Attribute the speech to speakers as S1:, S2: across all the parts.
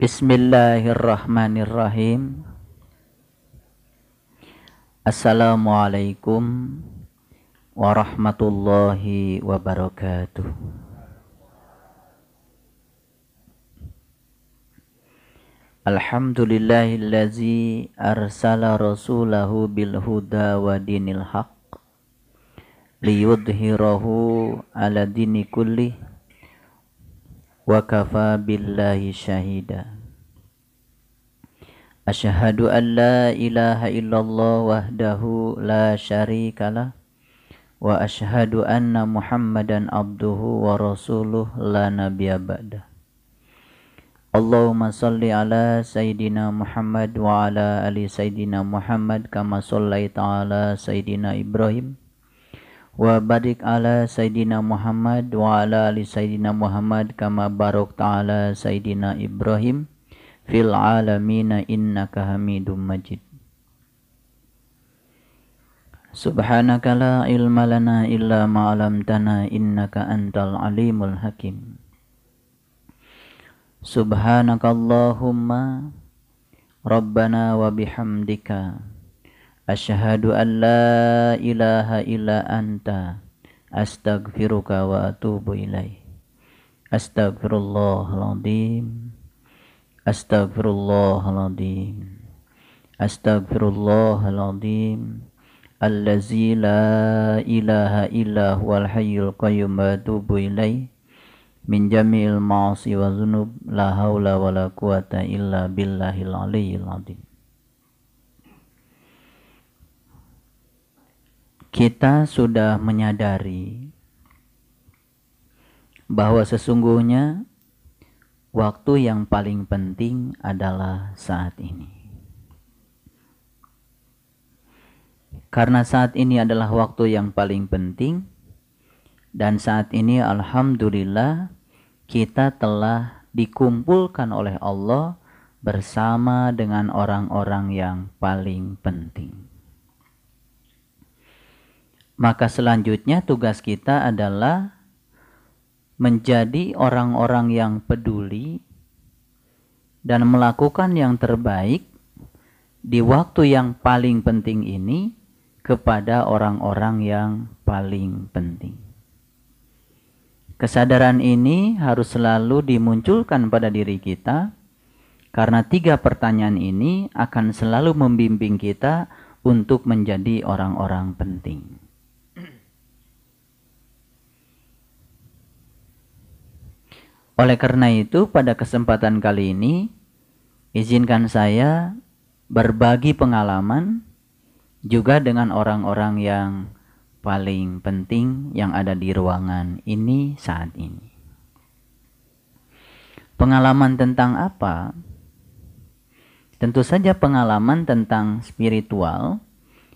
S1: Bismillahirrahmanirrahim. Assalamualaikum warahmatullahi wabarakatuh. Alhamdulillahillazi arsala rasulahu bil huda wa dinil haq liyudhhirahu ala dini kullih wa kafa billahi syahida Ashhadu an la ilaha illallah wahdahu la syarikalah wa ashhadu anna muhammadan abduhu wa rasuluh la nabiyya ba'dah Allahumma salli ala Sayyidina Muhammad wa ala ali Sayyidina Muhammad kama sallaita ala Wa barik ala Sayyidina Muhammad wa ala ali Sayyidina Muhammad kama barok ta'ala Sayyidina Ibrahim fil alamina innaka hamidum majid. Subhanaka la ilma lana illa ma'alamtana innaka antal alimul hakim. Subhanaka Asyhadu an la ilaha illa anta astaghfiruka wa atubu ilaih. Astaghfirullahaladzim. Astaghfirullahaladzim. Astaghfirullahaladzim. Allazi la ilaha illa huwal hayyul qayyum wa atubu ilaih. Min jami'il ma'asi wa zunub la hawla wa la quwata illa billahil aliyyil azim. Kita sudah menyadari bahwa sesungguhnya waktu yang paling penting adalah saat ini. Karena saat ini adalah waktu yang paling penting dan saat ini alhamdulillah kita telah dikumpulkan oleh Allah bersama dengan orang-orang yang paling penting. Maka selanjutnya tugas kita adalah menjadi orang-orang yang peduli dan melakukan yang terbaik di waktu yang paling penting ini kepada orang-orang yang paling penting. Kesadaran ini harus selalu dimunculkan pada diri kita karena tiga pertanyaan ini akan selalu membimbing kita untuk menjadi orang-orang penting. Oleh karena itu, pada kesempatan kali ini, izinkan saya berbagi pengalaman juga dengan orang-orang yang paling penting yang ada di ruangan ini saat ini. Pengalaman tentang apa? Tentu saja pengalaman tentang spiritual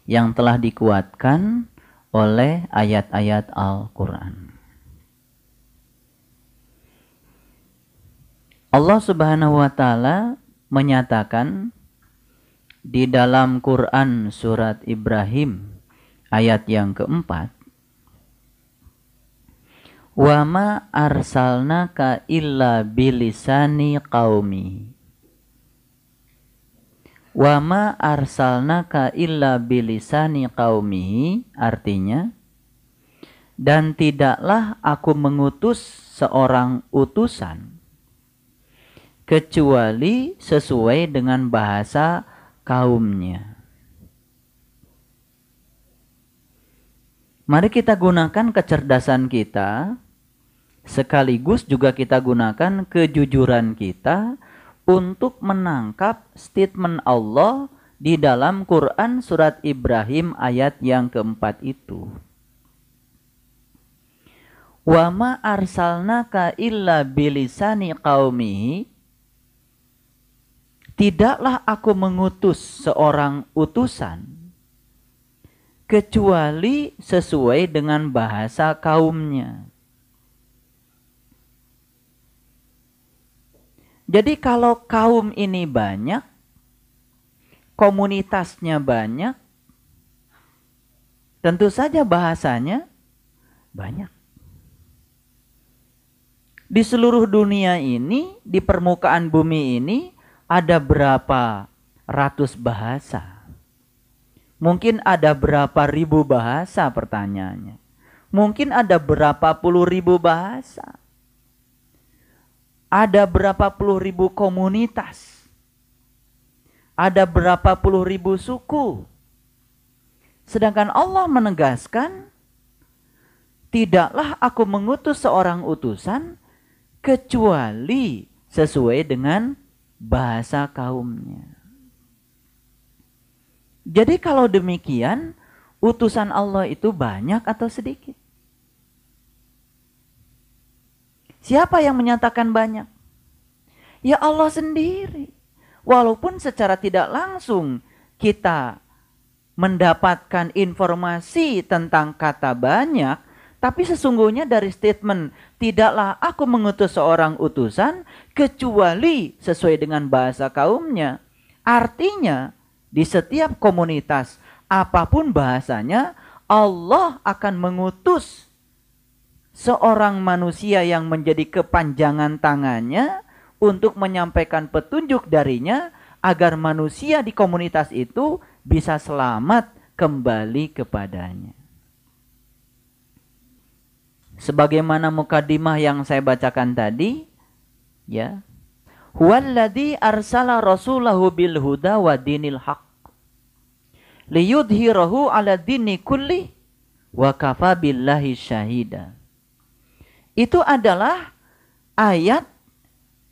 S1: yang telah dikuatkan oleh ayat-ayat Al-Quran. Allah Subhanahu wa taala menyatakan di dalam Quran surat Ibrahim ayat yang keempat Wa ma arsalnaka illa bilisani qaumi. Wa ma arsalnaka illa bilisani qaumihi artinya dan tidaklah aku mengutus seorang utusan kecuali sesuai dengan bahasa kaumnya. Mari kita gunakan kecerdasan kita, sekaligus juga kita gunakan kejujuran kita untuk menangkap statement Allah di dalam Quran surat Ibrahim ayat yang keempat itu. Wa ma arsalnaka illa bilisani qaumihi Tidaklah aku mengutus seorang utusan kecuali sesuai dengan bahasa kaumnya. Jadi kalau kaum ini banyak, komunitasnya banyak, tentu saja bahasanya banyak. Di seluruh dunia ini, di permukaan bumi ini, ada berapa ratus bahasa? Mungkin ada berapa ribu bahasa pertanyaannya. Mungkin ada berapa puluh ribu bahasa. Ada berapa puluh ribu komunitas. Ada berapa puluh ribu suku. Sedangkan Allah menegaskan, tidaklah aku mengutus seorang utusan kecuali sesuai dengan bahasa kaumnya. Jadi kalau demikian, utusan Allah itu banyak atau sedikit? Siapa yang menyatakan banyak? Ya Allah sendiri. Walaupun secara tidak langsung kita mendapatkan informasi tentang kata banyak, tapi sesungguhnya dari statement tidaklah aku mengutus seorang utusan kecuali sesuai dengan bahasa kaumnya. Artinya di setiap komunitas apa pun bahasanya Allah akan mengutus seorang manusia yang menjadi kepanjangan tangannya untuk menyampaikan petunjuk darinya agar manusia di komunitas itu bisa selamat kembali kepadanya. Sebagaimana mukadimah yang saya bacakan tadi, ya. Huwallazi arsala rasulahu bil huda wa dinil haq liyudhhirahu ala dini kulli wa kafa billahi syahida itu adalah ayat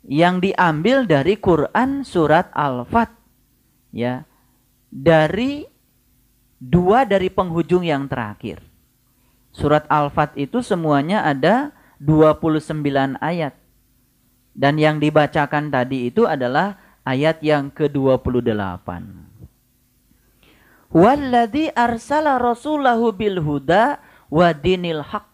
S1: yang diambil dari Quran surat Al-Fat ya dari dua dari penghujung yang terakhir. Surat Al-Fat itu semuanya ada 29 ayat. Dan yang dibacakan tadi itu adalah ayat yang ke-28. Walladzi arsala rasulahu bil huda wa dinil haq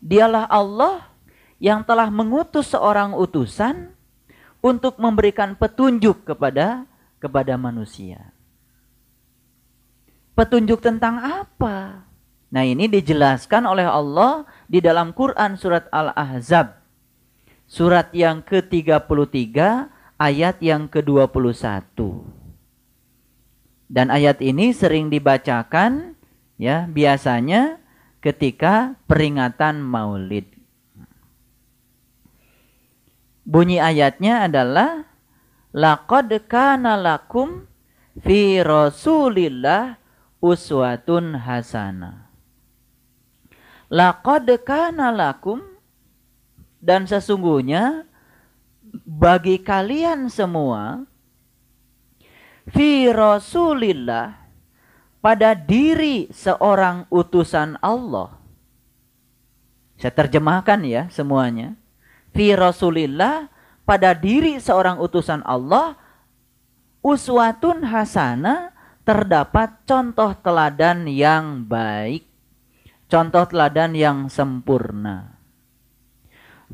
S1: Dialah Allah yang telah mengutus seorang utusan untuk memberikan petunjuk kepada kepada manusia. Petunjuk tentang apa? Nah, ini dijelaskan oleh Allah di dalam Quran surat Al-Ahzab. Surat yang ke-33 ayat yang ke-21. Dan ayat ini sering dibacakan ya biasanya ketika peringatan Maulid. Bunyi ayatnya adalah laqad kana lakum fi Rasulillah uswatun hasanah. Laqad kana lakum dan sesungguhnya bagi kalian semua fi Rasulillah pada diri seorang utusan Allah. Saya terjemahkan ya semuanya. Fi Rasulillah pada diri seorang utusan Allah uswatun hasana terdapat contoh teladan yang baik. Contoh teladan yang sempurna.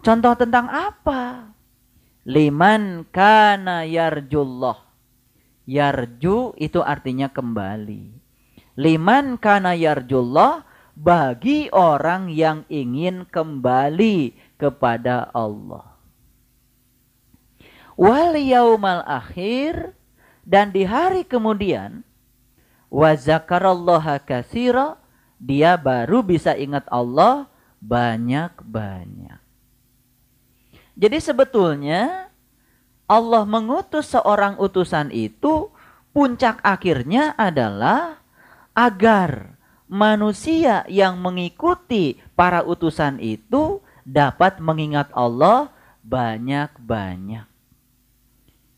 S1: Contoh tentang apa? Liman kana yarjullah. Yarju itu artinya kembali. Liman kana yarjullah bagi orang yang ingin kembali kepada Allah. Wal yaumal akhir dan di hari kemudian wa zakarallaha dia baru bisa ingat Allah banyak-banyak. Jadi sebetulnya Allah mengutus seorang utusan itu puncak akhirnya adalah agar manusia yang mengikuti para utusan itu dapat mengingat Allah banyak-banyak.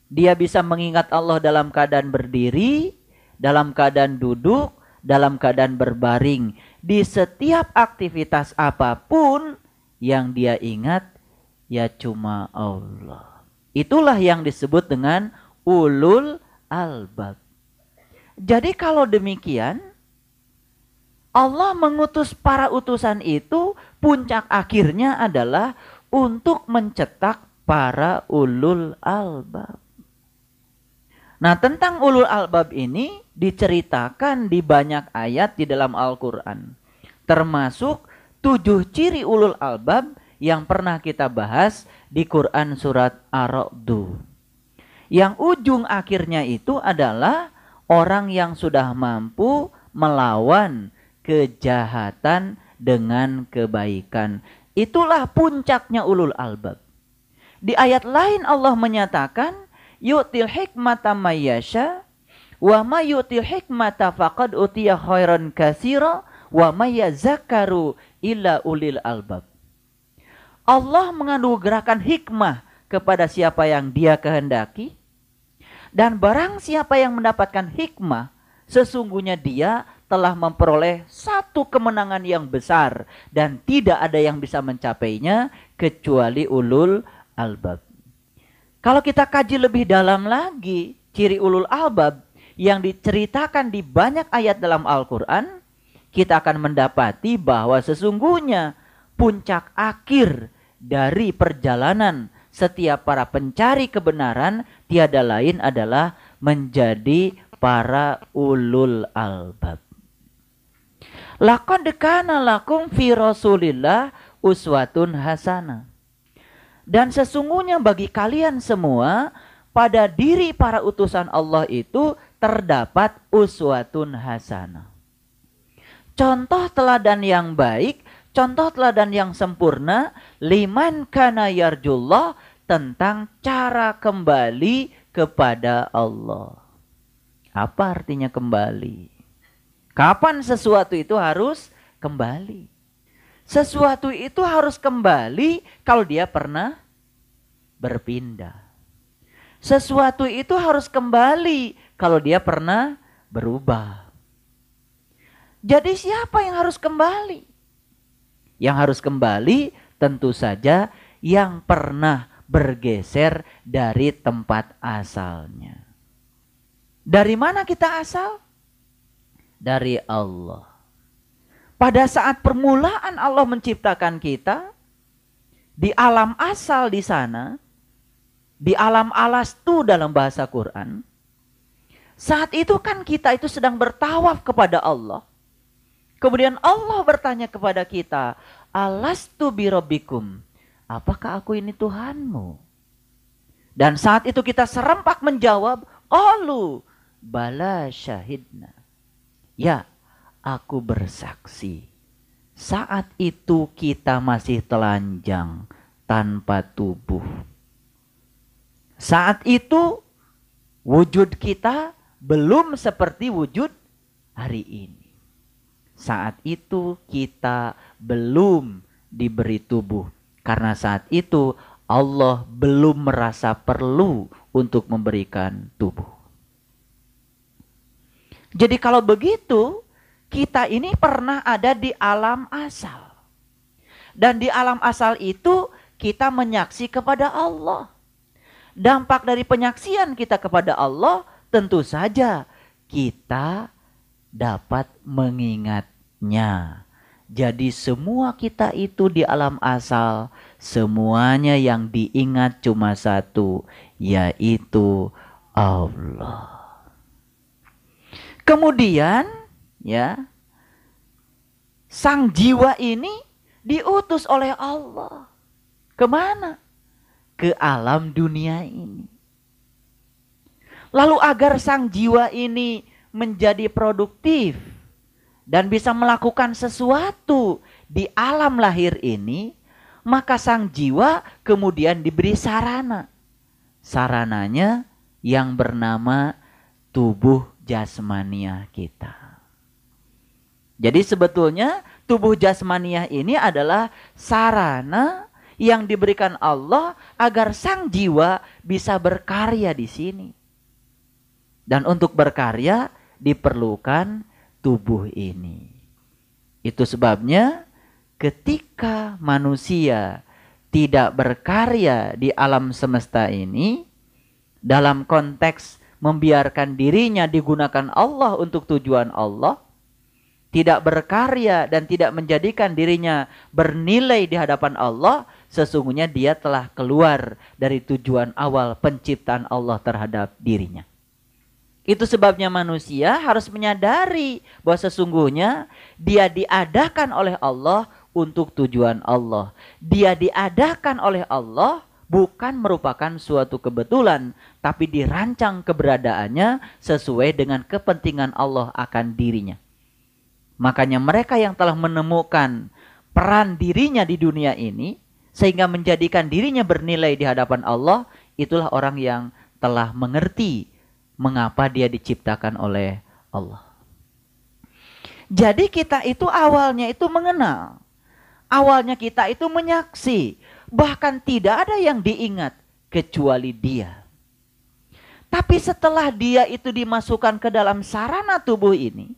S1: Dia bisa mengingat Allah dalam keadaan berdiri, dalam keadaan duduk, dalam keadaan berbaring. Di setiap aktivitas apa pun yang dia ingat, ya cuma Allah. Itulah yang disebut dengan ulul albab. Jadi kalau demikian, Allah mengutus para utusan itu puncak akhirnya adalah untuk mencetak para ulul albab. Nah, tentang ulul albab ini diceritakan di banyak ayat di dalam Al-Qur'an. Termasuk tujuh ciri ulul albab yang pernah kita bahas di Quran surat Ar-Ra'du. Yang ujung akhirnya itu adalah orang yang sudah mampu melawan kejahatan dengan kebaikan. Itulah puncaknya ulul albab. Di ayat lain Allah menyatakan, yu'til hikmata mayyasha wa ma yu'til hikmata faqad utiya khairan katsira wa may yazakkaru illa ulil albab. Allah menganugerahkan hikmah kepada siapa yang dia kehendaki dan barang siapa yang mendapatkan hikmah sesungguhnya dia telah memperoleh satu kemenangan yang besar dan tidak ada yang bisa mencapainya kecuali ulul albab. Kalau kita kaji lebih dalam lagi ciri ulul albab yang diceritakan di banyak ayat dalam Al-Qur'an, kita akan mendapati bahwa sesungguhnya puncak akhir dari perjalanan setiap para pencari kebenaran tiada lain adalah menjadi para ulul albab. Lakon dekana lakum fi Rasulillah uswatun hasana. Dan sesungguhnya bagi kalian semua pada diri para utusan Allah itu terdapat uswatun hasana. Contoh teladan yang baik, contoh teladan yang sempurna, liman kana yarjullah tentang cara kembali kepada Allah. Apa artinya kembali? Kapan sesuatu itu harus kembali? Sesuatu itu harus kembali kalau dia pernah berpindah. Sesuatu itu harus kembali kalau dia pernah berubah. Jadi siapa yang harus kembali? Yang harus kembali tentu saja yang pernah bergeser dari tempat asalnya. Dari mana kita asal? dari Allah. Pada saat permulaan Allah menciptakan kita, di alam asal di sana, di alam alas tu dalam bahasa Quran, saat itu kan kita itu sedang bertawaf kepada Allah. Kemudian Allah bertanya kepada kita, Alastu birobikum, apakah aku ini Tuhanmu? Dan saat itu kita serempak menjawab, Olu, bala syahidna. Ya, aku bersaksi. Saat itu kita masih telanjang tanpa tubuh. Saat itu wujud kita belum seperti wujud hari ini. Saat itu kita belum diberi tubuh. Karena saat itu Allah belum merasa perlu untuk memberikan tubuh. Jadi kalau begitu, kita ini pernah ada di alam asal. Dan di alam asal itu kita menyaksi kepada Allah. Dampak dari penyaksian kita kepada Allah tentu saja kita dapat mengingatnya. Jadi semua kita itu di alam asal, semuanya yang diingat cuma satu, yaitu Allah. Kemudian ya sang jiwa ini diutus oleh Allah. Ke mana? Ke alam dunia ini. Lalu agar sang jiwa ini menjadi produktif dan bisa melakukan sesuatu di alam lahir ini, maka sang jiwa kemudian diberi sarana. Sarananya yang bernama tubuh jasmaniah kita. Jadi sebetulnya tubuh jasmaniah ini adalah sarana yang diberikan Allah agar sang jiwa bisa berkarya di sini. Dan untuk berkarya diperlukan tubuh ini. Itu sebabnya ketika manusia tidak berkarya di alam semesta ini dalam konteks membiarkan dirinya digunakan Allah untuk tujuan Allah, tidak berkarya dan tidak menjadikan dirinya bernilai di hadapan Allah, sesungguhnya dia telah keluar dari tujuan awal penciptaan Allah terhadap dirinya. Itu sebabnya manusia harus menyadari bahwa sesungguhnya dia diadakan oleh Allah untuk tujuan Allah. Dia diadakan oleh Allah bukan merupakan suatu kebetulan, tapi dirancang keberadaannya sesuai dengan kepentingan Allah akan dirinya. Makanya mereka yang telah menemukan peran dirinya di dunia ini, sehingga menjadikan dirinya bernilai di hadapan Allah, itulah orang yang telah mengerti mengapa dia diciptakan oleh Allah. Jadi kita itu awalnya itu mengenal. Awalnya kita itu menyaksi. Bahkan tidak ada yang diingat kecuali dia. Tapi setelah dia itu dimasukkan ke dalam sarana tubuh ini,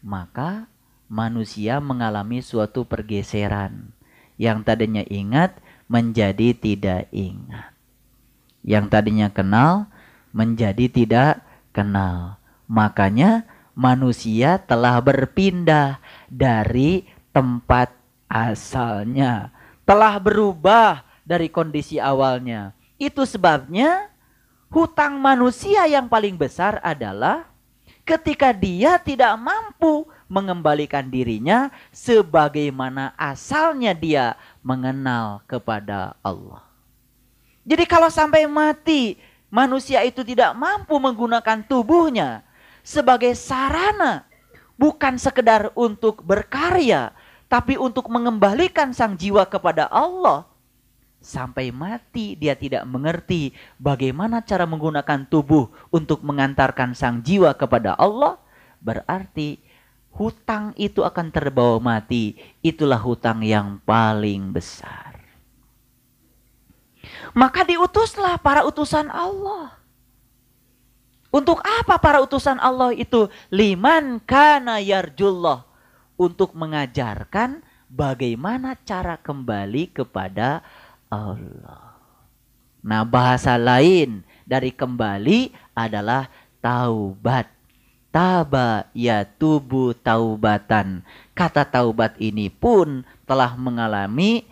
S1: maka manusia mengalami suatu pergeseran. Yang tadinya ingat menjadi tidak ingat. Yang tadinya kenal menjadi tidak kenal. Makanya manusia telah berpindah dari tempat asalnya, telah berubah dari kondisi awalnya. Itu sebabnya hutang manusia yang paling besar adalah ketika dia tidak mampu mengembalikan dirinya sebagaimana asalnya dia mengenal kepada Allah. Jadi kalau sampai mati manusia itu tidak mampu menggunakan tubuhnya sebagai sarana bukan sekedar untuk berkarya tapi untuk mengembalikan sang jiwa kepada Allah sampai mati dia tidak mengerti bagaimana cara menggunakan tubuh untuk mengantarkan sang jiwa kepada Allah berarti hutang itu akan terbawa mati itulah hutang yang paling besar maka diutuslah para utusan Allah untuk apa para utusan Allah itu? Liman kana yarjullah. Untuk mengajarkan bagaimana cara kembali kepada Allah. Nah bahasa lain dari kembali adalah taubat. Taba ya tubuh taubatan. Kata taubat ini pun telah mengalami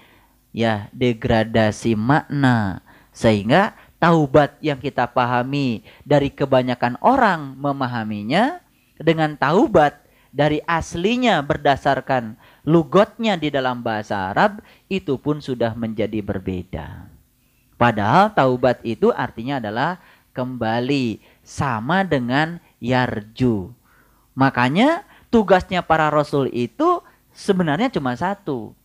S1: ya degradasi makna. Sehingga taubat yang kita pahami dari kebanyakan orang memahaminya dengan taubat dari aslinya berdasarkan lugotnya di dalam bahasa Arab itu pun sudah menjadi berbeda. Padahal taubat itu artinya adalah kembali sama dengan yarju. Makanya tugasnya para rasul itu sebenarnya cuma satu.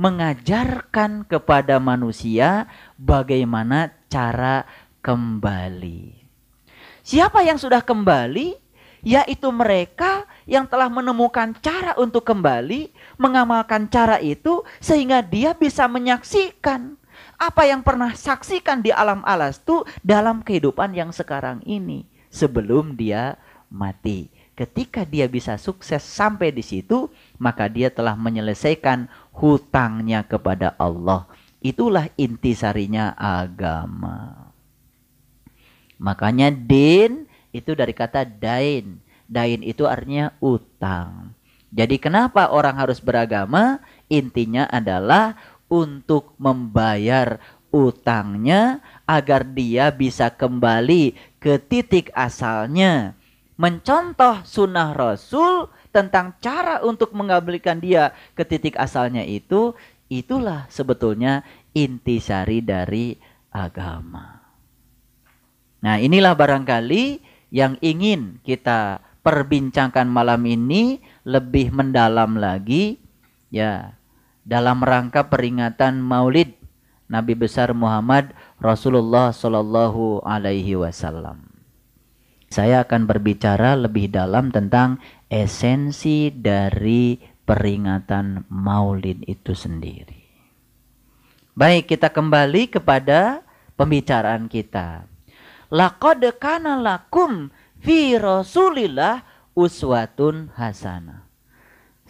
S1: Mengajarkan kepada manusia bagaimana cara kembali. Siapa yang sudah kembali? Yaitu mereka yang telah menemukan cara untuk kembali, mengamalkan cara itu sehingga dia bisa menyaksikan apa yang pernah saksikan di alam alas itu dalam kehidupan yang sekarang ini sebelum dia mati. Ketika dia bisa sukses sampai di situ, maka dia telah menyelesaikan hutangnya kepada Allah. Itulah intisarinya agama. Makanya din itu dari kata dain. Dain itu artinya utang. Jadi kenapa orang harus beragama? Intinya adalah untuk membayar utangnya agar dia bisa kembali ke titik asalnya. Mencontoh sunnah Rasul tentang cara untuk mengabulkan dia ke titik asalnya itu Itulah sebetulnya intisari dari agama. Nah, inilah barangkali yang ingin kita perbincangkan malam ini lebih mendalam lagi ya dalam rangka peringatan Maulid Nabi besar Muhammad Rasulullah Shallallahu alaihi wasallam. Saya akan berbicara lebih dalam tentang esensi dari peringatan Maulid itu sendiri. Baik, kita kembali kepada pembicaraan kita. Laqad kana lakum fi Rasulillah uswatun hasanah.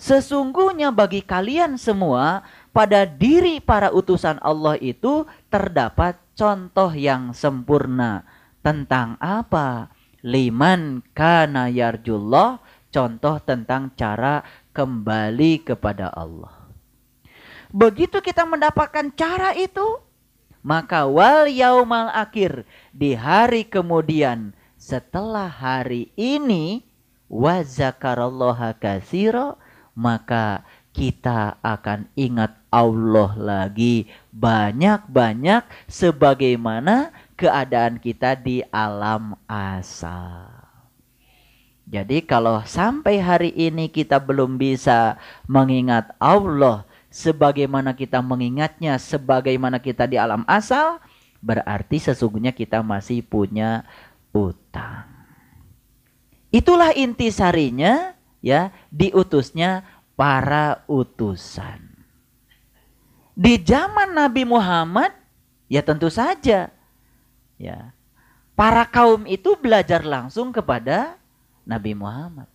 S1: Sesungguhnya bagi kalian semua pada diri para utusan Allah itu terdapat contoh yang sempurna tentang apa? Liman kana yarjullah contoh tentang cara kembali kepada Allah. Begitu kita mendapatkan cara itu, maka wal yaumal akhir di hari kemudian setelah hari ini wa zakarallaha katsira maka kita akan ingat Allah lagi banyak-banyak sebagaimana keadaan kita di alam asal. Jadi kalau sampai hari ini kita belum bisa mengingat Allah sebagaimana kita mengingatnya sebagaimana kita di alam asal, berarti sesungguhnya kita masih punya utang. Itulah inti sarinya ya diutusnya para utusan. Di zaman Nabi Muhammad ya tentu saja ya para kaum itu belajar langsung kepada Nabi Muhammad.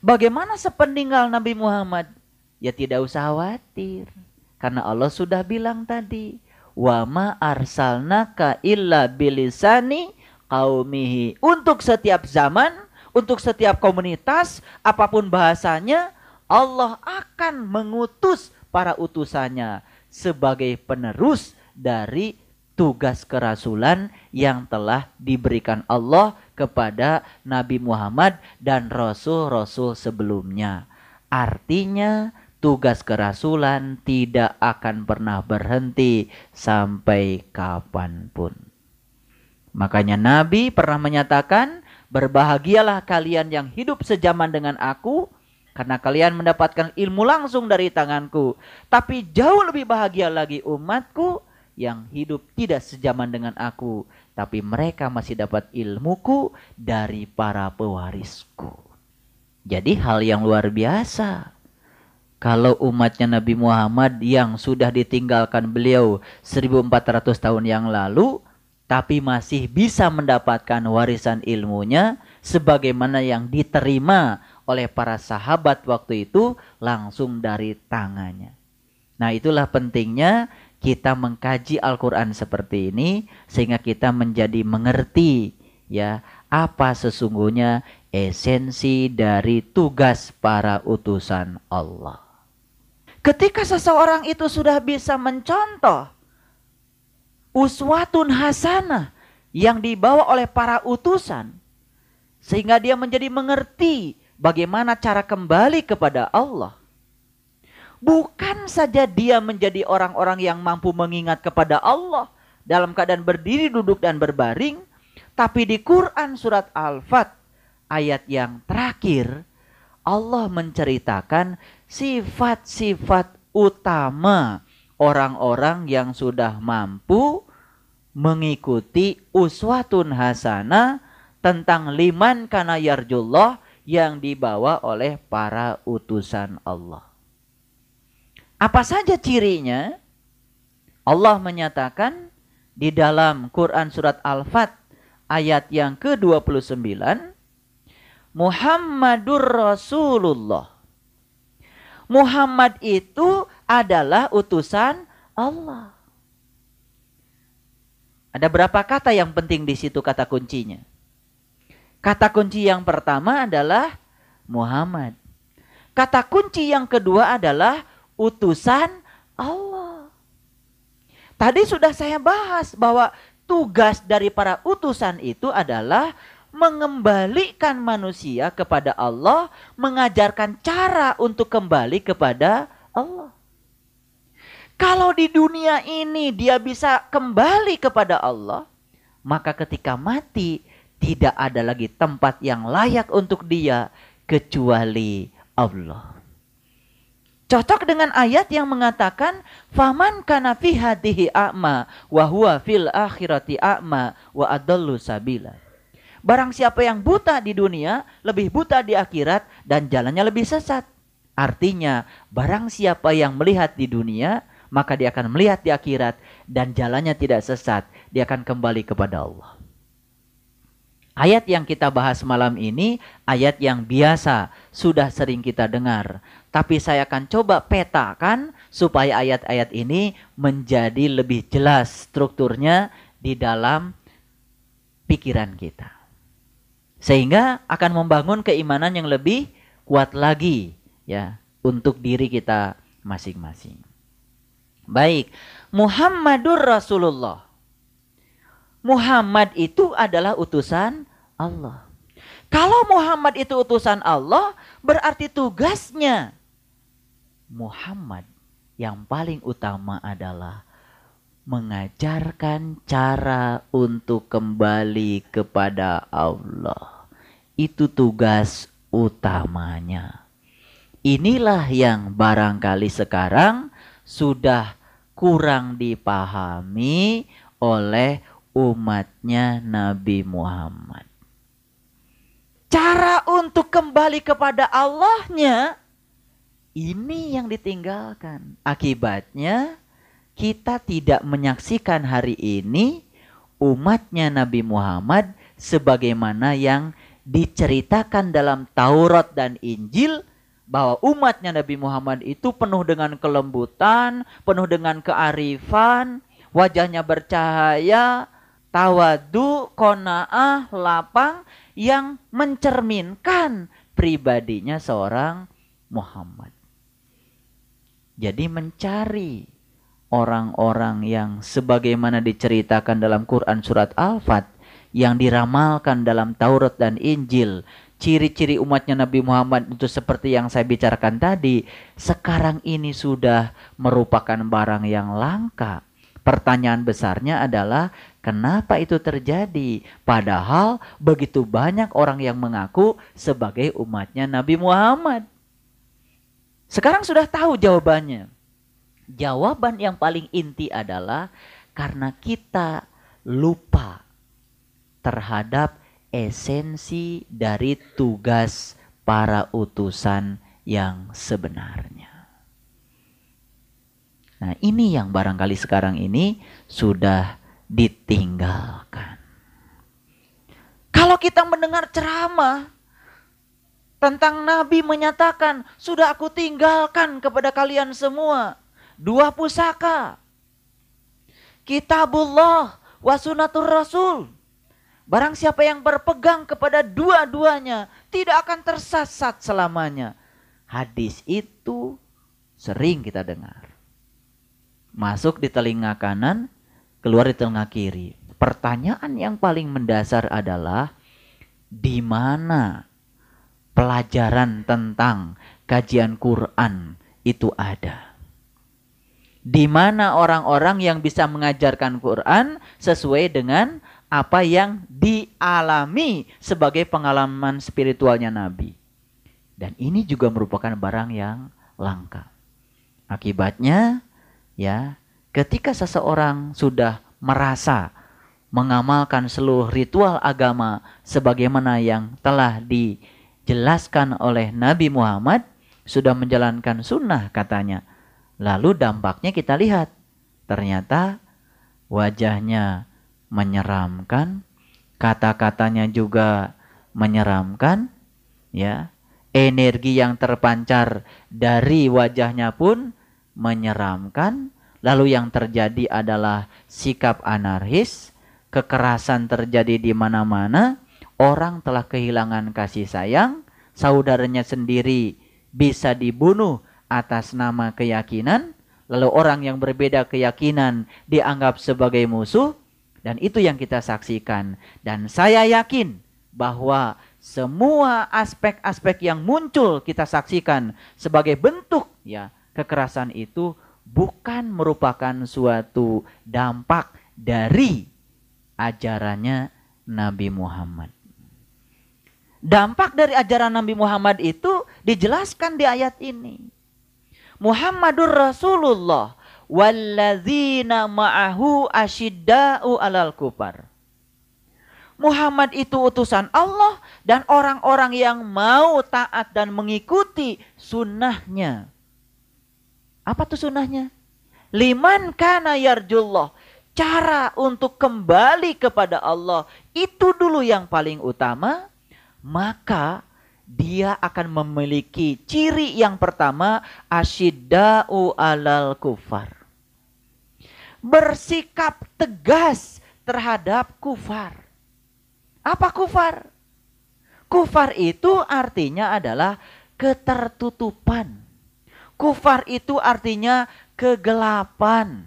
S1: Bagaimana sepeninggal Nabi Muhammad? Ya tidak usah khawatir. Karena Allah sudah bilang tadi, "Wa ma arsalnaka illa bilisani qaumihi." Untuk setiap zaman, untuk setiap komunitas, apa pun bahasanya, Allah akan mengutus para utusannya sebagai penerus dari tugas kerasulan yang telah diberikan Allah kepada Nabi Muhammad dan rasul-rasul sebelumnya. Artinya, tugas kerasulan tidak akan pernah berhenti sampai kapan pun. Makanya Nabi pernah menyatakan, "Berbahagialah kalian yang hidup sejaman dengan aku, karena kalian mendapatkan ilmu langsung dari tanganku. Tapi jauh lebih bahagia lagi umatku yang hidup tidak sejaman dengan aku, tapi mereka masih dapat ilmuku dari para pewarisku. Jadi hal yang luar biasa. Kalau umatnya Nabi Muhammad yang sudah ditinggalkan beliau 1400 tahun yang lalu, tapi masih bisa mendapatkan warisan ilmunya sebagaimana yang diterima oleh para sahabat waktu itu langsung dari tangannya. Nah, itulah pentingnya kita mengkaji Al-Qur'an seperti ini sehingga kita menjadi mengerti ya apa sesungguhnya esensi dari tugas para utusan Allah. Ketika seseorang itu sudah bisa mencontoh uswatun hasanah yang dibawa oleh para utusan sehingga dia menjadi mengerti bagaimana cara kembali kepada Allah. Bukan saja dia menjadi orang-orang yang mampu mengingat kepada Allah dalam keadaan berdiri, duduk, dan berbaring, tapi di Quran surat Al-Fat ayat yang terakhir, Allah menceritakan sifat-sifat utama orang-orang yang sudah mampu mengikuti uswatun hasana tentang liman kana yarjullah yang dibawa oleh para utusan Allah. Apa saja cirinya? Allah menyatakan di dalam Quran surat Al-Fat ayat yang ke-29 Muhammadur Rasulullah. Muhammad itu adalah utusan Allah. Ada berapa kata yang penting di situ kata kuncinya? Kata kunci yang pertama adalah Muhammad. Kata kunci yang kedua adalah utusan Allah. Tadi sudah saya bahas bahwa tugas dari para utusan itu adalah mengembalikan manusia kepada Allah, mengajarkan cara untuk kembali kepada Allah. Kalau di dunia ini dia bisa kembali kepada Allah, maka ketika mati tidak ada lagi tempat yang layak untuk dia kecuali Allah. Cocok dengan ayat yang mengatakan faman kana fi hadhihi a'ma wa huwa fil akhirati a'ma wa adallu sabila. Barang siapa yang buta di dunia lebih buta di akhirat dan jalannya lebih sesat. Artinya, barang siapa yang melihat di dunia, maka dia akan melihat di akhirat dan jalannya tidak sesat. Dia akan kembali kepada Allah. Ayat yang kita bahas malam ini ayat yang biasa sudah sering kita dengar. Tapi saya akan coba petakan supaya ayat-ayat ini menjadi lebih jelas strukturnya di dalam pikiran kita. Sehingga akan membangun keimanan yang lebih kuat lagi ya untuk diri kita masing-masing. Baik, Muhammadur Rasulullah Muhammad itu adalah utusan Allah. Kalau Muhammad itu utusan Allah, berarti tugasnya Muhammad yang paling utama adalah mengajarkan cara untuk kembali kepada Allah. Itu tugas utamanya. Inilah yang barangkali sekarang sudah kurang dipahami oleh umatnya Nabi Muhammad. Cara untuk kembali kepada Allahnya ini yang ditinggalkan. Akibatnya kita tidak menyaksikan hari ini umatnya Nabi Muhammad sebagaimana yang diceritakan dalam Taurat dan Injil bahwa umatnya Nabi Muhammad itu penuh dengan kelembutan, penuh dengan kearifan, wajahnya bercahaya, tawadu, kona'ah, lapang yang mencerminkan pribadinya seorang Muhammad. Jadi mencari orang-orang yang sebagaimana diceritakan dalam Quran surat Al-Fat yang diramalkan dalam Taurat dan Injil ciri-ciri umatnya Nabi Muhammad itu seperti yang saya bicarakan tadi sekarang ini sudah merupakan barang yang langka. Pertanyaan besarnya adalah kenapa itu terjadi? Padahal begitu banyak orang yang mengaku sebagai umatnya Nabi Muhammad. Sekarang sudah tahu jawabannya. Jawaban yang paling inti adalah karena kita lupa terhadap esensi dari tugas para utusan yang sebenarnya. Nah, ini yang barangkali sekarang ini sudah ditinggalkan. Kalau kita mendengar ceramah, tentang Nabi menyatakan, sudah aku tinggalkan kepada kalian semua. Dua pusaka. Kitabullah wa sunatur rasul. Barang siapa yang berpegang kepada dua-duanya, tidak akan tersesat selamanya. Hadis itu sering kita dengar. Masuk di telinga kanan, keluar di telinga kiri. Pertanyaan yang paling mendasar adalah, di mana pelajaran tentang kajian Quran itu ada. Di mana orang-orang yang bisa mengajarkan Quran sesuai dengan apa yang dialami sebagai pengalaman spiritualnya Nabi. Dan ini juga merupakan barang yang langka. Akibatnya, ya, ketika seseorang sudah merasa mengamalkan seluruh ritual agama sebagaimana yang telah di dijelaskan oleh Nabi Muhammad sudah menjalankan sunnah katanya. Lalu dampaknya kita lihat. Ternyata wajahnya menyeramkan, kata-katanya juga menyeramkan, ya. Energi yang terpancar dari wajahnya pun menyeramkan. Lalu yang terjadi adalah sikap anarkis, kekerasan terjadi di mana-mana, orang telah kehilangan kasih sayang, saudaranya sendiri bisa dibunuh atas nama keyakinan, lalu orang yang berbeda keyakinan dianggap sebagai musuh, dan itu yang kita saksikan. Dan saya yakin bahwa semua aspek-aspek yang muncul kita saksikan sebagai bentuk ya kekerasan itu bukan merupakan suatu dampak dari ajarannya Nabi Muhammad. Dampak dari ajaran Nabi Muhammad itu dijelaskan di ayat ini. Muhammadur Rasulullah walladzina ma'ahu asyidda'u alal kupar. Muhammad itu utusan Allah dan orang-orang yang mau taat dan mengikuti sunnahnya. Apa tuh sunnahnya? Liman kana yarjullah. Cara untuk kembali kepada Allah itu dulu yang paling utama maka dia akan memiliki ciri yang pertama asyidda'u alal kufar. Bersikap tegas terhadap kufar. Apa kufar? Kufar itu artinya adalah ketertutupan. Kufar itu artinya kegelapan.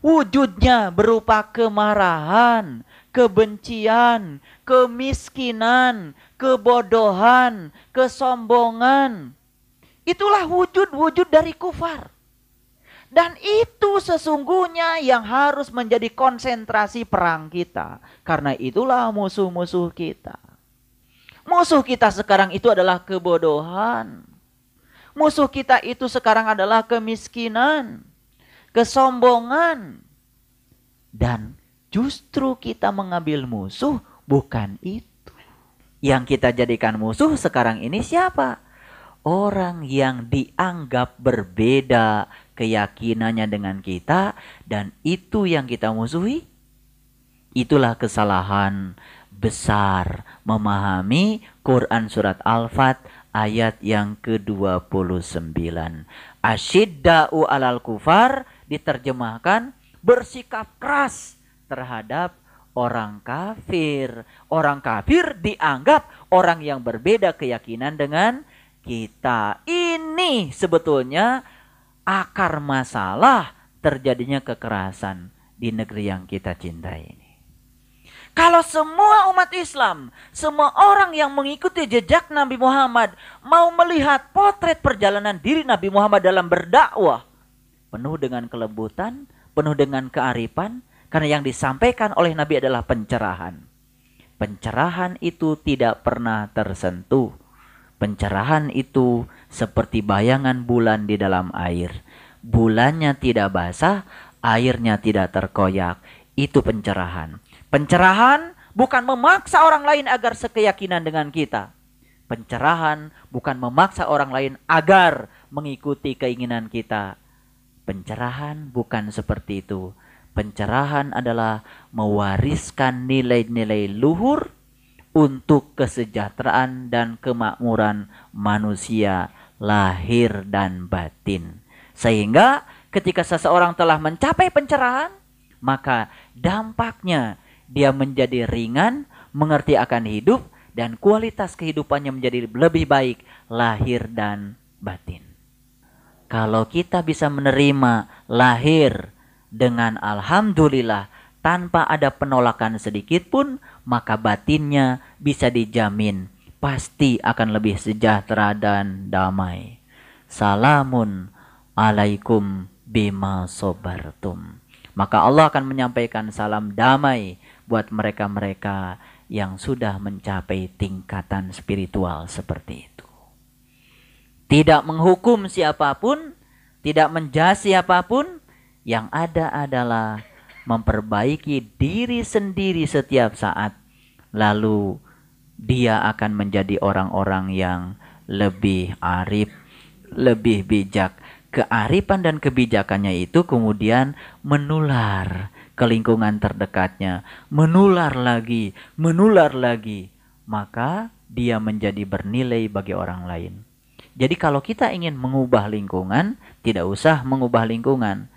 S1: Wujudnya berupa kemarahan, kebencian, kemiskinan, kebodohan, kesombongan. Itulah wujud-wujud dari kufar. Dan itu sesungguhnya yang harus menjadi konsentrasi perang kita. Karena itulah musuh-musuh kita. Musuh kita sekarang itu adalah kebodohan. Musuh kita itu sekarang adalah kemiskinan, kesombongan. Dan justru kita mengambil musuh bukan itu. Yang kita jadikan musuh sekarang ini siapa? Orang yang dianggap berbeda keyakinannya dengan kita dan itu yang kita musuhi. Itulah kesalahan besar memahami Quran surat Al-Fat ayat yang ke-29. Asyidda'u alal kufar diterjemahkan bersikap keras terhadap orang kafir. Orang kafir dianggap orang yang berbeda keyakinan dengan kita. Ini sebetulnya akar masalah terjadinya kekerasan di negeri yang kita cintai ini. Kalau semua umat Islam, semua orang yang mengikuti jejak Nabi Muhammad mau melihat potret perjalanan diri Nabi Muhammad dalam berdakwah penuh dengan kelembutan, penuh dengan kearifan, karena yang disampaikan oleh Nabi adalah pencerahan. Pencerahan itu tidak pernah tersentuh. Pencerahan itu seperti bayangan bulan di dalam air. Bulannya tidak basah, airnya tidak terkoyak. Itu pencerahan. Pencerahan bukan memaksa orang lain agar sekeyakinan dengan kita. Pencerahan bukan memaksa orang lain agar mengikuti keinginan kita. Pencerahan bukan seperti itu. Pencerahan adalah mewariskan nilai-nilai luhur untuk kesejahteraan dan kemakmuran manusia lahir dan batin. Sehingga ketika seseorang telah mencapai pencerahan, maka dampaknya dia menjadi ringan, mengerti akan hidup, dan kualitas kehidupannya menjadi lebih baik lahir dan batin. Kalau kita bisa menerima lahir dengan alhamdulillah tanpa ada penolakan sedikit pun, maka batinnya bisa dijamin pasti akan lebih sejahtera dan damai. Salamun alaikum bima sobartum. Maka Allah akan menyampaikan salam damai buat mereka-mereka yang sudah mencapai tingkatan spiritual seperti itu. Tidak menghukum siapa pun, tidak menjas siapa pun, yang ada adalah memperbaiki diri sendiri setiap saat. Lalu dia akan menjadi orang-orang yang lebih arif, lebih bijak. Kearifan dan kebijakannya itu kemudian menular ke lingkungan terdekatnya, menular lagi, menular lagi, maka dia menjadi bernilai bagi orang lain. Jadi kalau kita ingin mengubah lingkungan, tidak usah mengubah lingkungan.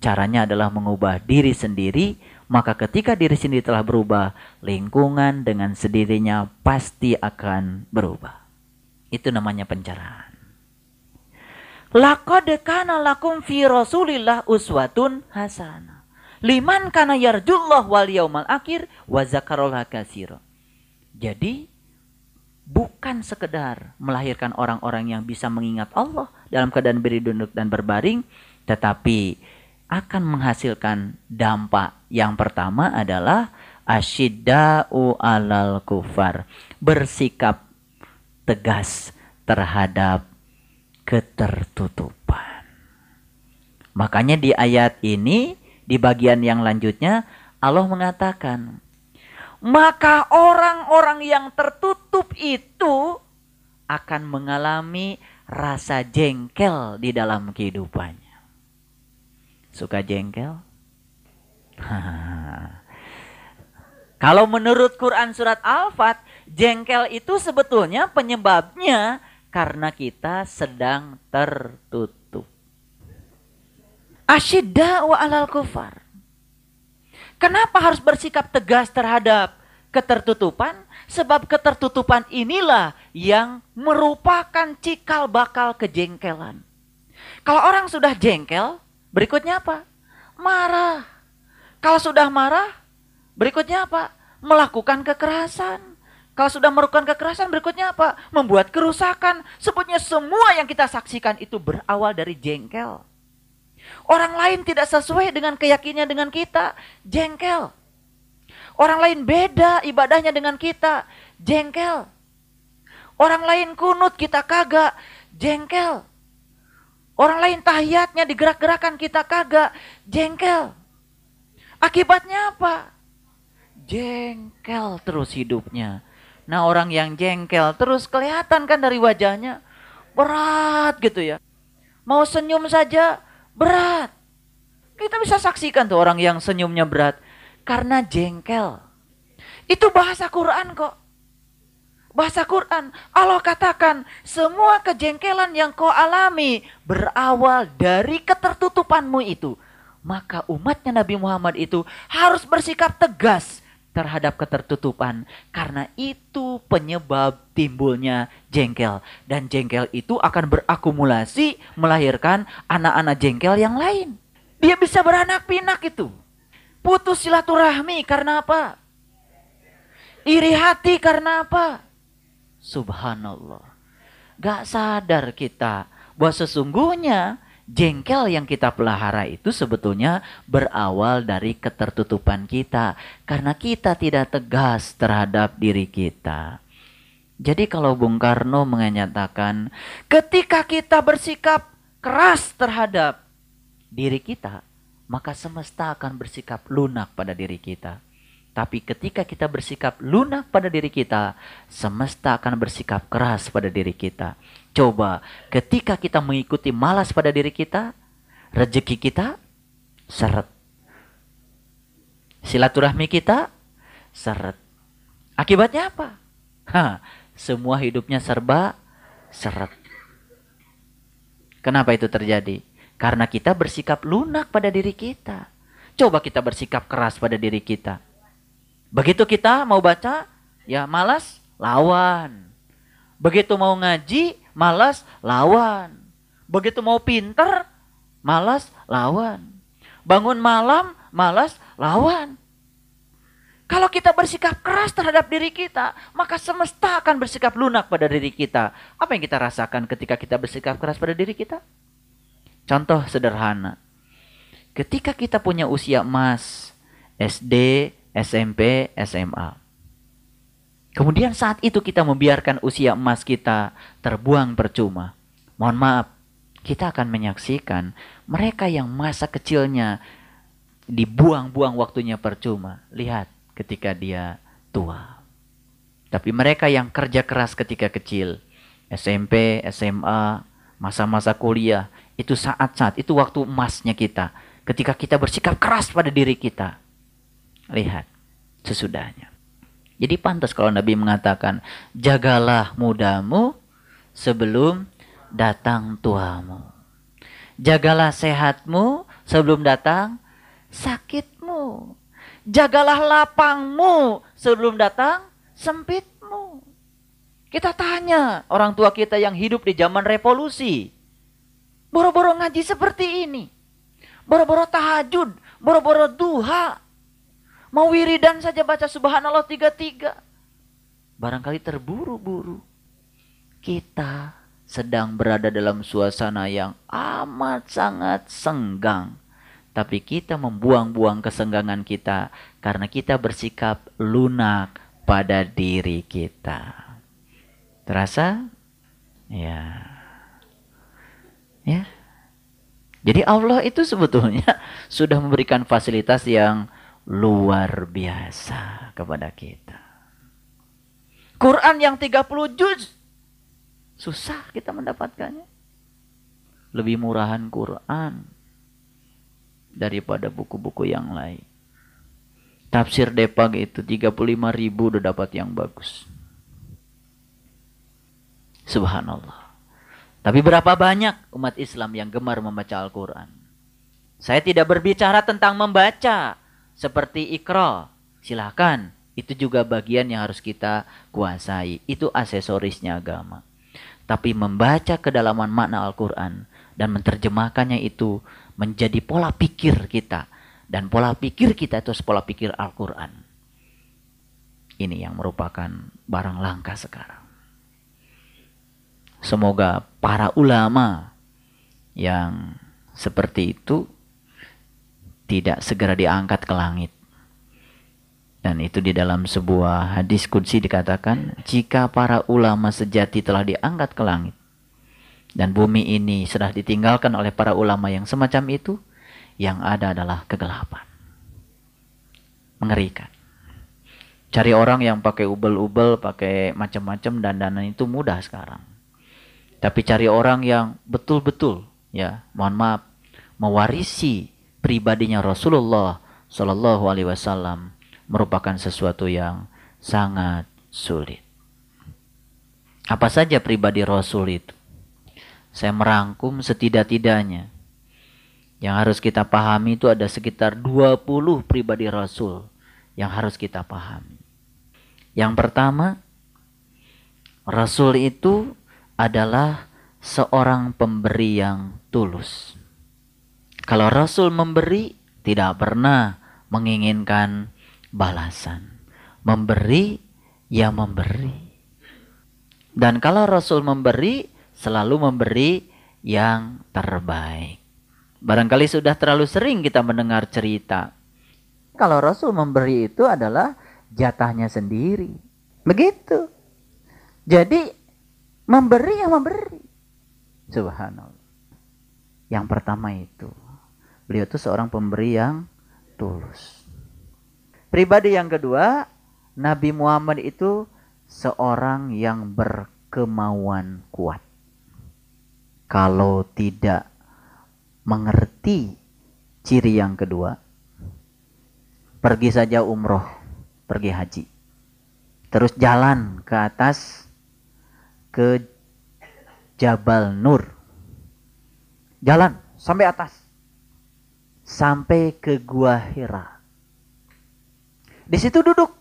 S1: Caranya adalah mengubah diri sendiri, maka ketika diri sendiri telah berubah, lingkungan dengan sendirinya pasti akan berubah. Itu namanya pencerahan. Laqad kana lakum fi Rasulillah uswatun hasanah. Liman kana yarjullah wal yaumal akhir wa. Jadi bukan sekedar melahirkan orang-orang yang bisa mengingat Allah dalam keadaan beri duduk dan berbaring, tetapi akan menghasilkan dampak. Yang pertama adalah asyidda'u alal kufar. Bersikap tegas terhadap ketertutupan. Makanya di ayat ini di bagian yang lanjutnya Allah mengatakan, maka orang-orang yang tertutup itu akan mengalami rasa jengkel di dalam kehidupannya. Suka jengkel? Kalau menurut Quran surat Al-Fat, jengkel itu sebetulnya penyebabnya karena kita sedang tertutup. Asyidda wa alal kufar. Kenapa harus bersikap tegas terhadap ketertutupan? Sebab ketertutupan inilah yang merupakan cikal bakal kejengkelan. Kalau orang sudah jengkel, berikutnya apa? Marah. Kalau sudah marah, berikutnya apa? Melakukan kekerasan. Kalau sudah melakukan kekerasan berikutnya apa? Membuat kerusakan. Sebutnya semua yang kita saksikan itu berawal dari jengkel. Orang lain tidak sesuai dengan keyakinannya dengan kita, jengkel. Orang lain beda ibadahnya dengan kita, jengkel. Orang lain kunut kita kagak, jengkel. Orang lain tahiyatnya digerak-gerakan kita kagak, jengkel. Akibatnya apa? Jengkel terus hidupnya. Nah orang yang jengkel terus kelihatan kan dari wajahnya. Berat gitu ya. Mau senyum saja berat. Kita bisa saksikan tuh orang yang senyumnya berat. Karena jengkel. Itu bahasa Quran kok. Bahasa Quran, Allah katakan semua kejengkelan yang kau alami berawal dari ketertutupanmu itu. Maka umatnya Nabi Muhammad itu harus bersikap tegas terhadap ketertutupan. Karena itu penyebab timbulnya jengkel. Dan jengkel itu akan berakumulasi melahirkan anak-anak jengkel yang lain. Dia bisa beranak pinak itu. Putus silaturahmi karena apa? Iri hati karena apa? Subhanallah. Gak sadar kita bahwa sesungguhnya jengkel yang kita pelihara itu sebetulnya berawal dari ketertutupan kita. Karena kita tidak tegas terhadap diri kita. Jadi kalau Bung Karno menyatakan ketika kita bersikap keras terhadap diri kita, maka semesta akan bersikap lunak pada diri kita. Tapi ketika kita bersikap lunak pada diri kita, semesta akan bersikap keras pada diri kita. Coba, ketika kita mengikuti malas pada diri kita, rezeki kita seret. Silaturahmi kita seret. Akibatnya apa? Ha, semua hidupnya serba seret. Kenapa itu terjadi? Karena kita bersikap lunak pada diri kita. Coba kita bersikap keras pada diri kita. Begitu kita mau baca, ya malas, lawan. Begitu mau ngaji, malas, lawan. Begitu mau pinter, malas, lawan. Bangun malam, malas, lawan. Kalau kita bersikap keras terhadap diri kita, maka semesta akan bersikap lunak pada diri kita. Apa yang kita rasakan ketika kita bersikap keras pada diri kita? Contoh sederhana. Ketika kita punya usia emas, SD, SMP, SMA. Kemudian saat itu kita membiarkan usia emas kita terbuang percuma. Mohon maaf, kita akan menyaksikan mereka yang masa kecilnya dibuang-buang waktunya percuma. Lihat ketika dia tua. Tapi mereka yang kerja keras ketika kecil, SMP, SMA, masa-masa kuliah, itu saat-saat, itu waktu emasnya kita. Ketika kita bersikap keras pada diri kita. Lihat sesudahnya. Jadi pantas kalau Nabi mengatakan, jagalah mudamu sebelum datang tuamu. Jagalah sehatmu sebelum datang sakitmu. Jagalah lapangmu sebelum datang sempitmu. Kita tanya orang tua kita yang hidup di zaman revolusi. Boro-boro ngaji seperti ini. Boro-boro tahajud, boro-boro duha. Mau wiridan saja baca subhanallah tiga-tiga. Barangkali terburu-buru. Kita sedang berada dalam suasana yang amat sangat senggang. Tapi kita membuang-buang kesenggangan kita karena kita bersikap lunak pada diri kita. Terasa? Ya. Ya. Jadi Allah itu sebetulnya sudah memberikan fasilitas yang luar biasa kepada kita. Quran yang 30 juz susah kita mendapatkannya. Lebih murahan Quran daripada buku-buku yang lain. Tafsir Depag itu 35 ribu udah dapat yang bagus. Subhanallah. Tapi berapa banyak umat Islam yang gemar membaca Al-Quran? Saya tidak berbicara tentang membaca seperti ikro. Silahkan, itu juga bagian yang harus kita kuasai. Itu aksesorisnya agama. Tapi membaca kedalaman makna Al-Quran dan menerjemahkannya itu menjadi pola pikir kita. Dan pola pikir kita itu pola pikir Al-Quran. ini yang merupakan barang langka sekarang. Semoga para ulama yang seperti itu tidak segera diangkat ke langit. Dan itu di dalam sebuah hadis kudsi dikatakan, jika para ulama sejati telah diangkat ke langit, dan bumi ini sudah ditinggalkan oleh para ulama yang semacam itu, yang ada adalah kegelapan. Mengerikan. Cari orang yang pakai ubel-ubel, pakai macam-macam dandanan itu mudah sekarang. Tapi cari orang yang betul-betul, ya, mohon maaf, mewarisi pribadinya Rasulullah Shallallahu Alaihi Wasallam merupakan sesuatu yang sangat sulit. Apa saja pribadi Rasul itu? Saya merangkum setidak-tidaknya. Yang harus kita pahami itu ada sekitar 20 pribadi Rasul yang harus kita pahami. Yang pertama, Rasul itu adalah seorang pemberi yang tulus. Kalau Rasul memberi, tidak pernah menginginkan balasan. Memberi, ya memberi. Dan kalau Rasul memberi, selalu memberi yang terbaik. Barangkali sudah terlalu sering kita mendengar cerita. Kalau Rasul memberi itu adalah jatahnya sendiri. Begitu. Jadi memberi yang memberi. Subhanallah. Yang pertama itu. Beliau itu seorang pemberi yang tulus. Pribadi yang kedua, Nabi Muhammad itu seorang yang berkemauan kuat. Kalau tidak mengerti ciri yang kedua, pergi saja umroh, pergi haji. Terus jalan ke atas ke Jabal Nur. Jalan sampai atas. Sampai ke Gua Hira di situ duduk.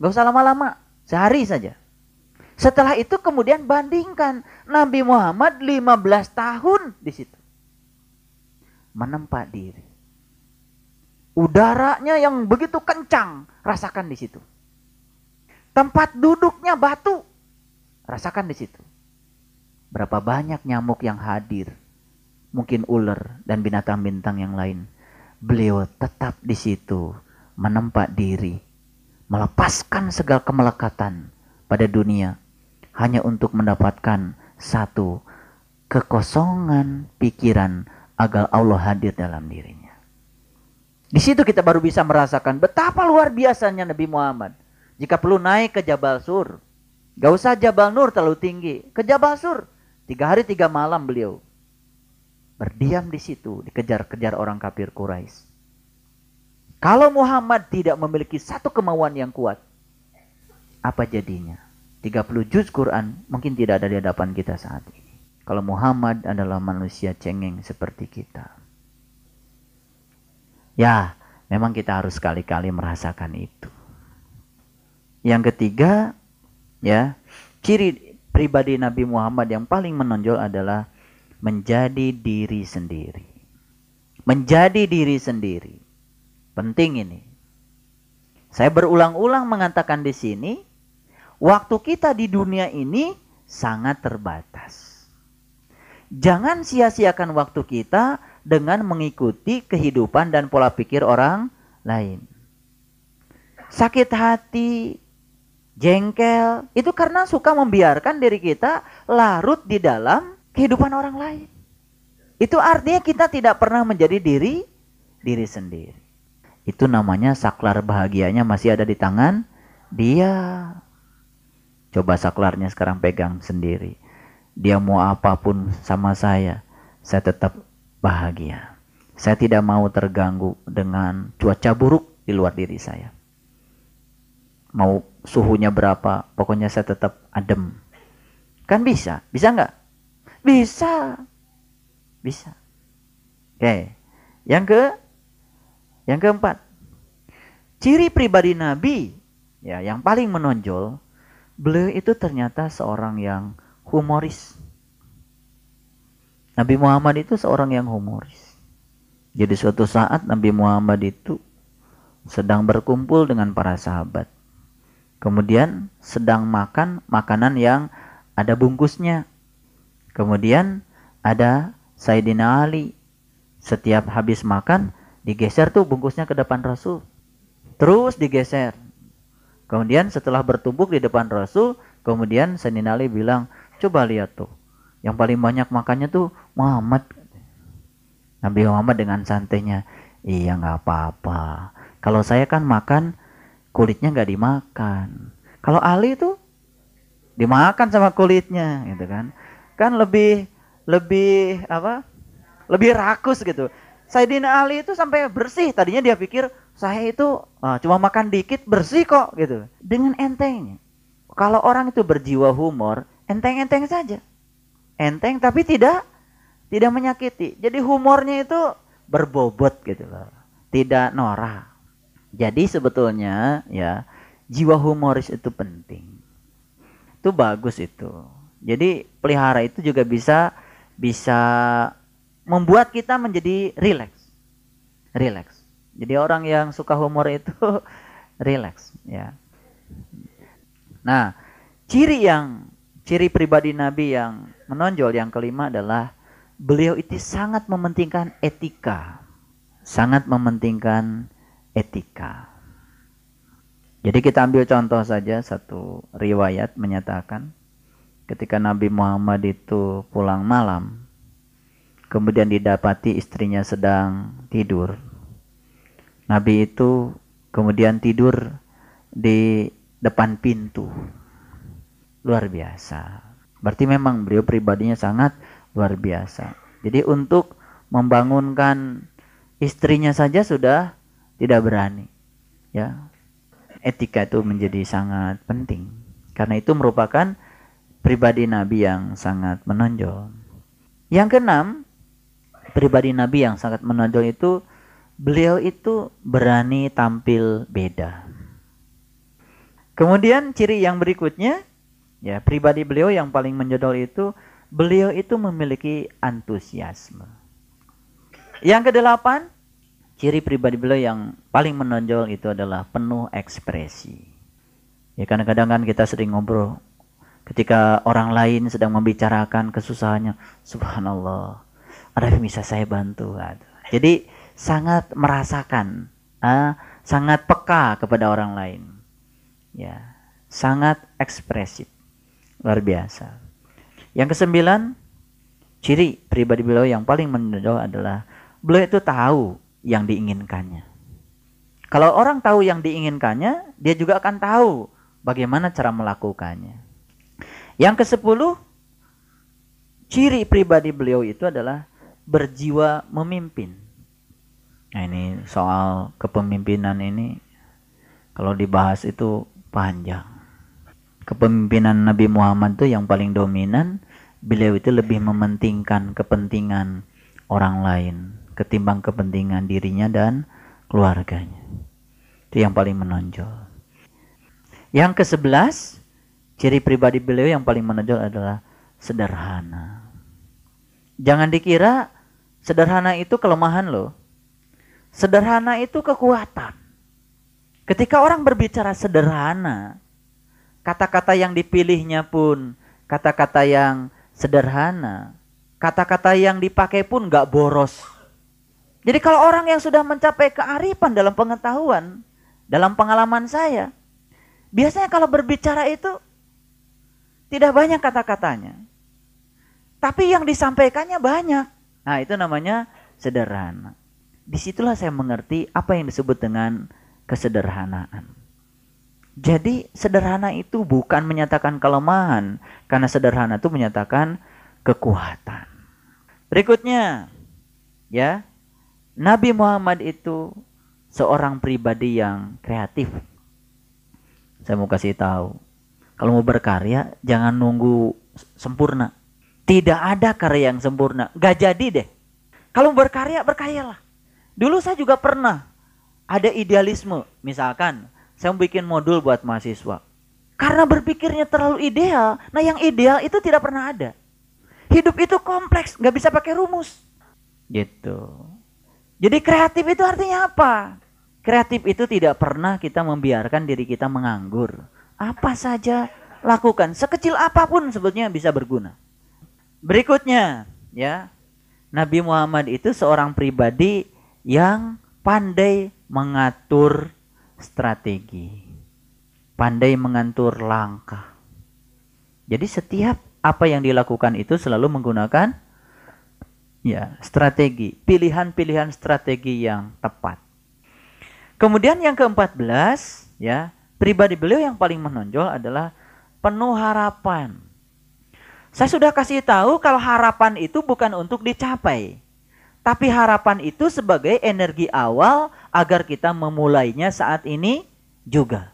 S1: Gak usah lama-lama. Sehari saja. Setelah itu kemudian bandingkan. Nabi Muhammad 15 tahun di situ. Menempat diri. Udaranya yang begitu kencang. Rasakan di situ. Tempat duduknya batu. Rasakan di situ. Berapa banyak nyamuk yang hadir. Mungkin ular dan binatang-bintang yang lain. Beliau tetap di situ menempat diri, melepaskan segala kemelekatan pada dunia hanya untuk mendapatkan satu kekosongan pikiran agar Allah hadir dalam dirinya. Di situ kita baru bisa merasakan betapa luar biasanya Nabi Muhammad. Jika perlu naik ke Jabal Sur, gak usah Jabal Nur terlalu tinggi, ke Jabal Sur. Tiga hari tiga malam beliau berdiam di situ, dikejar-kejar orang kafir Quraisy. Kalau Muhammad tidak memiliki satu kemauan yang kuat, apa jadinya? 30 juz Quran mungkin tidak ada di hadapan kita saat ini. Kalau Muhammad adalah manusia cengeng seperti kita. Ya, memang kita harus sekali-kali merasakan itu. Yang ketiga, ya, ciri pribadi Nabi Muhammad yang paling menonjol adalah menjadi diri sendiri. Menjadi diri sendiri. Penting ini. Saya berulang-ulang mengatakan di sini, waktu kita di dunia ini sangat terbatas. Jangan sia-siakan waktu kita dengan mengikuti kehidupan dan pola pikir orang lain. Sakit hati, jengkel, itu karena suka membiarkan diri kita larut di dalam kehidupan orang lain. Itu artinya kita tidak pernah menjadi diri diri sendiri. Itu namanya saklar bahagianya masih ada di tangan dia. Coba saklarnya sekarang pegang sendiri. Dia mau apa pun sama saya, saya tetap bahagia. Saya tidak mau terganggu dengan cuaca buruk di luar diri saya. Mau suhunya berapa, pokoknya saya tetap adem. Kan bisa, bisa nggak? Bisa, bisa. Oke, yang ke yang keempat, ciri pribadi Nabi ya yang paling menonjol, beliau itu ternyata seorang yang humoris. Nabi Muhammad itu seorang yang humoris. Jadi suatu saat Nabi Muhammad itu sedang berkumpul dengan para sahabat. Kemudian sedang makan makanan yang ada bungkusnya. Kemudian ada Sayyidina Ali. Setiap habis makan digeser tuh bungkusnya ke depan Rasul. Terus digeser. Kemudian setelah bertumbuk di depan Rasul, kemudian Sayyidina Ali bilang, coba lihat tuh. Yang paling banyak makannya tuh Muhammad. Nabi Muhammad dengan santainya, iya nggak apa-apa. Kalau saya kan makan kulitnya nggak dimakan. Kalau Ali itu dimakan sama kulitnya, gitu kan? Kan lebih lebih apa? Lebih rakus gitu. Sayyidina Ali itu sampai bersih. Tadinya dia pikir saya itu uh, cuma makan dikit bersih kok gitu. Dengan entengnya. Kalau orang itu berjiwa humor, enteng-enteng saja. Enteng tapi tidak tidak menyakiti. Jadi humornya itu berbobot gitu loh. Tidak norak. Jadi sebetulnya ya jiwa humoris itu penting. Itu bagus itu. Jadi pelihara itu juga bisa bisa membuat kita menjadi rileks. Rileks. Jadi orang yang suka humor itu rileks ya. Nah, ciri yang ciri pribadi Nabi yang menonjol yang kelima adalah beliau itu sangat mementingkan etika. Sangat mementingkan etika. Jadi kita ambil contoh saja satu riwayat menyatakan ketika Nabi Muhammad itu pulang malam kemudian didapati istrinya sedang tidur. Nabi itu kemudian tidur di depan pintu. Luar biasa. Berarti memang beliau pribadinya sangat luar biasa. Jadi untuk membangunkan istrinya saja sudah tidak berani. Ya. Etika itu menjadi sangat penting. Karena itu merupakan pribadi Nabi yang sangat menonjol. Yang keenam, pribadi Nabi yang sangat menonjol itu beliau itu berani tampil beda. Kemudian ciri yang berikutnya, ya pribadi beliau yang paling menjodol itu beliau itu memiliki antusiasme. Yang kedelapan, ciri pribadi beliau yang paling menonjol itu adalah penuh ekspresi. Ya kadang-kadang kan kita sering ngobrol ketika orang lain sedang membicarakan kesusahannya, subhanallah, ada yang bisa saya bantu. Jadi sangat merasakan, uh, sangat peka kepada orang lain. Ya, sangat ekspresif. Luar biasa. Yang kesembilan, ciri pribadi beliau yang paling menonjol adalah beliau itu tahu yang diinginkannya. Kalau orang tahu yang diinginkannya, dia juga akan tahu bagaimana cara melakukannya. Yang ke sepuluh, ciri pribadi beliau itu adalah berjiwa memimpin. Nah ini soal kepemimpinan ini kalau dibahas itu panjang. Kepemimpinan Nabi Muhammad itu yang paling dominan beliau itu lebih mementingkan kepentingan orang lain ketimbang kepentingan dirinya dan keluarganya. Itu yang paling menonjol. Yang ke sebelas, ciri pribadi beliau yang paling menonjol adalah sederhana. Jangan dikira sederhana itu kelemahan loh. Sederhana itu kekuatan. Ketika orang berbicara sederhana, kata-kata yang dipilihnya pun kata-kata yang sederhana. Kata-kata yang dipakai pun nggak boros. Jadi kalau orang yang sudah mencapai kearifan dalam pengetahuan, dalam pengalaman saya, biasanya kalau berbicara itu tidak banyak kata-katanya. Tapi yang disampaikannya banyak. Nah itu namanya sederhana. Di situlah saya mengerti apa yang disebut dengan kesederhanaan. Jadi sederhana itu bukan menyatakan kelemahan, karena sederhana itu menyatakan kekuatan. Berikutnya, ya, Nabi Muhammad itu seorang pribadi yang kreatif. Saya mau kasih tahu, kalau mau berkarya jangan nunggu sempurna. Tidak ada karya yang sempurna, gak jadi deh. Kalau berkarya berkaryalah. Dulu saya juga pernah ada idealisme, misalkan saya mau bikin modul buat mahasiswa. Karena berpikirnya terlalu ideal. Nah yang ideal itu tidak pernah ada. Hidup itu kompleks, nggak bisa pakai rumus. Gitu. Jadi kreatif itu artinya apa? Kreatif itu tidak pernah kita membiarkan diri kita menganggur. Apa saja lakukan. Sekecil apa pun sebetulnya bisa berguna. Berikutnya, ya. Nabi Muhammad itu seorang pribadi yang pandai mengatur strategi. Pandai mengatur langkah. Jadi setiap apa yang dilakukan itu selalu menggunakan ya, strategi, pilihan-pilihan strategi yang tepat. Kemudian yang ke-14, ya, pribadi beliau yang paling menonjol adalah penuh harapan. Saya sudah kasih tahu kalau harapan itu bukan untuk dicapai. Tapi harapan itu sebagai energi awal agar kita memulainya saat ini juga.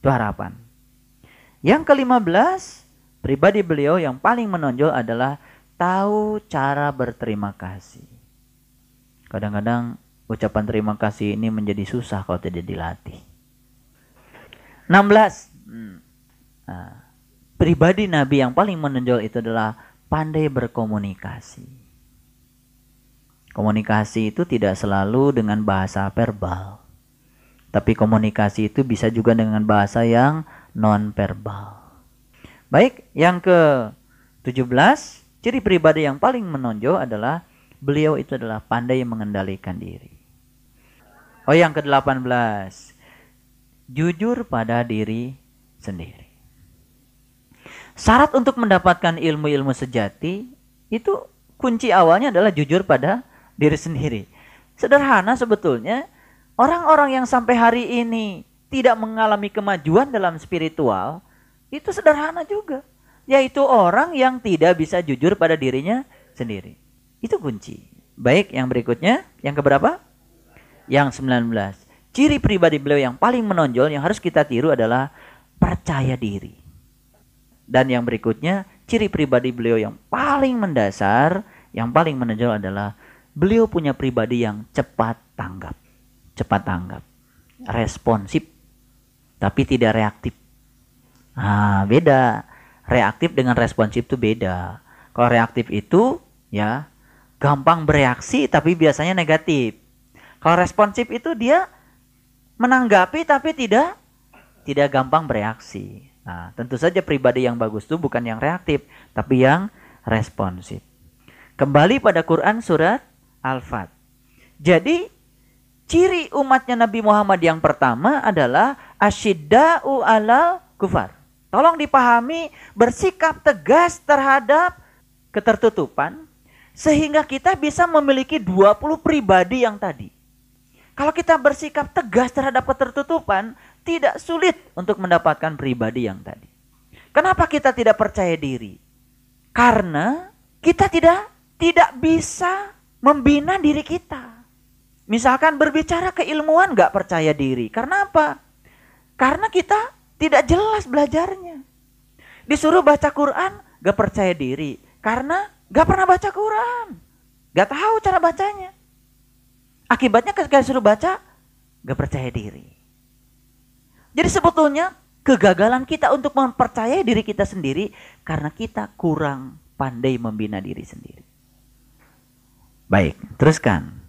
S1: Itu harapan. Yang kelima belas, pribadi beliau yang paling menonjol adalah tahu cara berterima kasih. Kadang-kadang ucapan terima kasih ini menjadi susah kalau tidak dilatih. 16. Hmm. Nah, pribadi Nabi yang paling menonjol itu adalah pandai berkomunikasi. Komunikasi itu tidak selalu dengan bahasa verbal. Tapi komunikasi itu bisa juga dengan bahasa yang non verbal. Baik, yang ke-17, ciri pribadi yang paling menonjol adalah beliau itu adalah pandai mengendalikan diri. Oh, yang ke-18, jujur pada diri sendiri. Syarat untuk mendapatkan ilmu-ilmu sejati itu kunci awalnya adalah jujur pada diri sendiri. Sederhana sebetulnya, orang-orang yang sampai hari ini tidak mengalami kemajuan dalam spiritual, itu sederhana juga. Yaitu orang yang tidak bisa jujur pada dirinya sendiri. Itu kunci. Baik, yang berikutnya, yang keberapa? Yang 19. Ciri pribadi beliau yang paling menonjol yang harus kita tiru adalah percaya diri. Dan yang berikutnya, ciri pribadi beliau yang paling mendasar, yang paling menonjol adalah beliau punya pribadi yang cepat tanggap. Cepat tanggap. Responsif, tapi tidak reaktif. Nah, beda. Reaktif dengan responsif itu beda. Kalau reaktif itu, ya, gampang bereaksi tapi biasanya negatif. Kalau responsif itu dia menanggapi tapi tidak tidak gampang bereaksi. Nah, tentu saja pribadi yang bagus itu bukan yang reaktif, tapi yang responsif. Kembali pada Quran surat Al-Fat. Jadi, ciri umatnya Nabi Muhammad yang pertama adalah asyidda'u alal kufar. Tolong dipahami bersikap tegas terhadap ketertutupan sehingga kita bisa memiliki 20 pribadi yang tadi. Kalau kita bersikap tegas terhadap ketertutupan, tidak sulit untuk mendapatkan pribadi yang tadi. Kenapa kita tidak percaya diri? Karena kita tidak tidak bisa membina diri kita. Misalkan berbicara keilmuan nggak percaya diri. Karena apa? Karena kita tidak jelas belajarnya. Disuruh baca Quran nggak percaya diri. Karena nggak pernah baca Quran. nggak tahu cara bacanya. Akibatnya ketika disuruh baca nggak percaya diri. Jadi sebetulnya kegagalan kita untuk mempercayai diri kita sendiri karena kita kurang pandai membina diri sendiri. Baik, teruskan.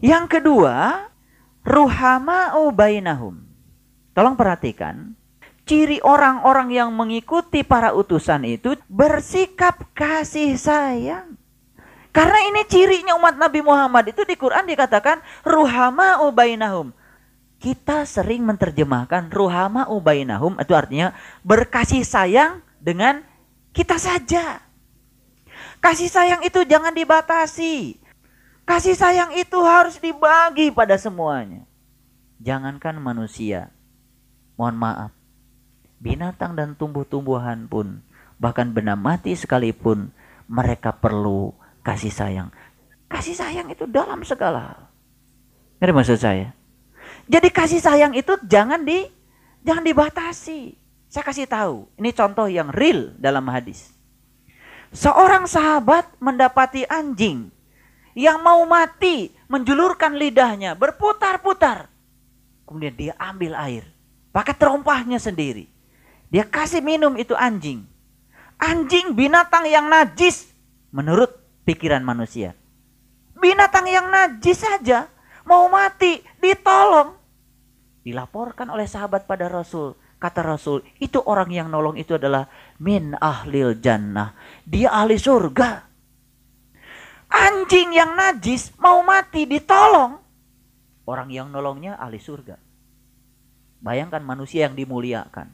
S1: Yang kedua, ruhama ubainahum. Tolong perhatikan, ciri orang-orang yang mengikuti para utusan itu bersikap kasih sayang. Karena ini cirinya umat Nabi Muhammad itu di Quran dikatakan ruhama ubainahum kita sering menerjemahkan ruhama ubainahum itu artinya berkasih sayang dengan kita saja. Kasih sayang itu jangan dibatasi. Kasih sayang itu harus dibagi pada semuanya. Jangankan manusia. Mohon maaf. Binatang dan tumbuh-tumbuhan pun bahkan benda mati sekalipun mereka perlu kasih sayang. Kasih sayang itu dalam segala hal. Ini maksud saya. Jadi kasih sayang itu jangan di jangan dibatasi. Saya kasih tahu, ini contoh yang real dalam hadis. Seorang sahabat mendapati anjing yang mau mati, menjulurkan lidahnya, berputar-putar. Kemudian dia ambil air, pakai terompahnya sendiri. Dia kasih minum itu anjing. Anjing binatang yang najis menurut pikiran manusia. Binatang yang najis saja mau mati, ditolong dilaporkan oleh sahabat pada Rasul. kata Rasul, itu orang yang nolong itu adalah min ahlil jannah. Dia ahli surga. Anjing yang najis mau mati ditolong. Orang yang nolongnya ahli surga. Bayangkan manusia yang dimuliakan.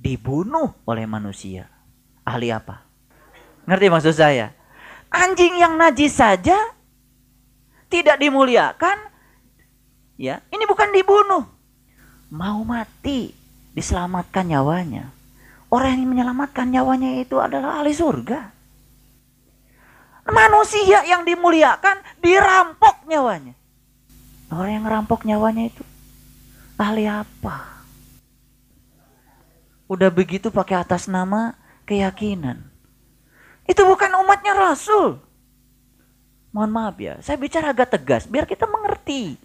S1: Dibunuh oleh manusia. Ahli apa? Ngerti maksud saya? Anjing yang najis saja tidak dimuliakan. Ya, ini bukan dibunuh. Mau mati, diselamatkan nyawanya. Orang yang menyelamatkan nyawanya itu adalah ahli surga. Manusia yang dimuliakan dirampok nyawanya. Orang yang ngerampok nyawanya itu ahli apa? Udah begitu pakai atas nama keyakinan. Itu bukan umatnya Rasul. Mohon maaf ya, saya bicara agak tegas biar kita mengerti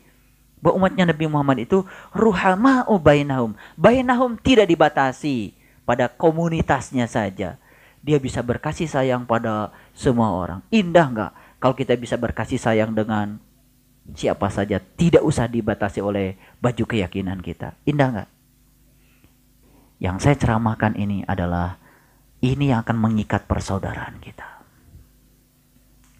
S1: bahwa umatnya Nabi Muhammad itu ruhama ubainahum. Bainahum tidak dibatasi pada komunitasnya saja. Dia bisa berkasih sayang pada semua orang. Indah nggak kalau kita bisa berkasih sayang dengan siapa saja. Tidak usah dibatasi oleh baju keyakinan kita. Indah nggak? Yang saya ceramahkan ini adalah ini yang akan mengikat persaudaraan kita.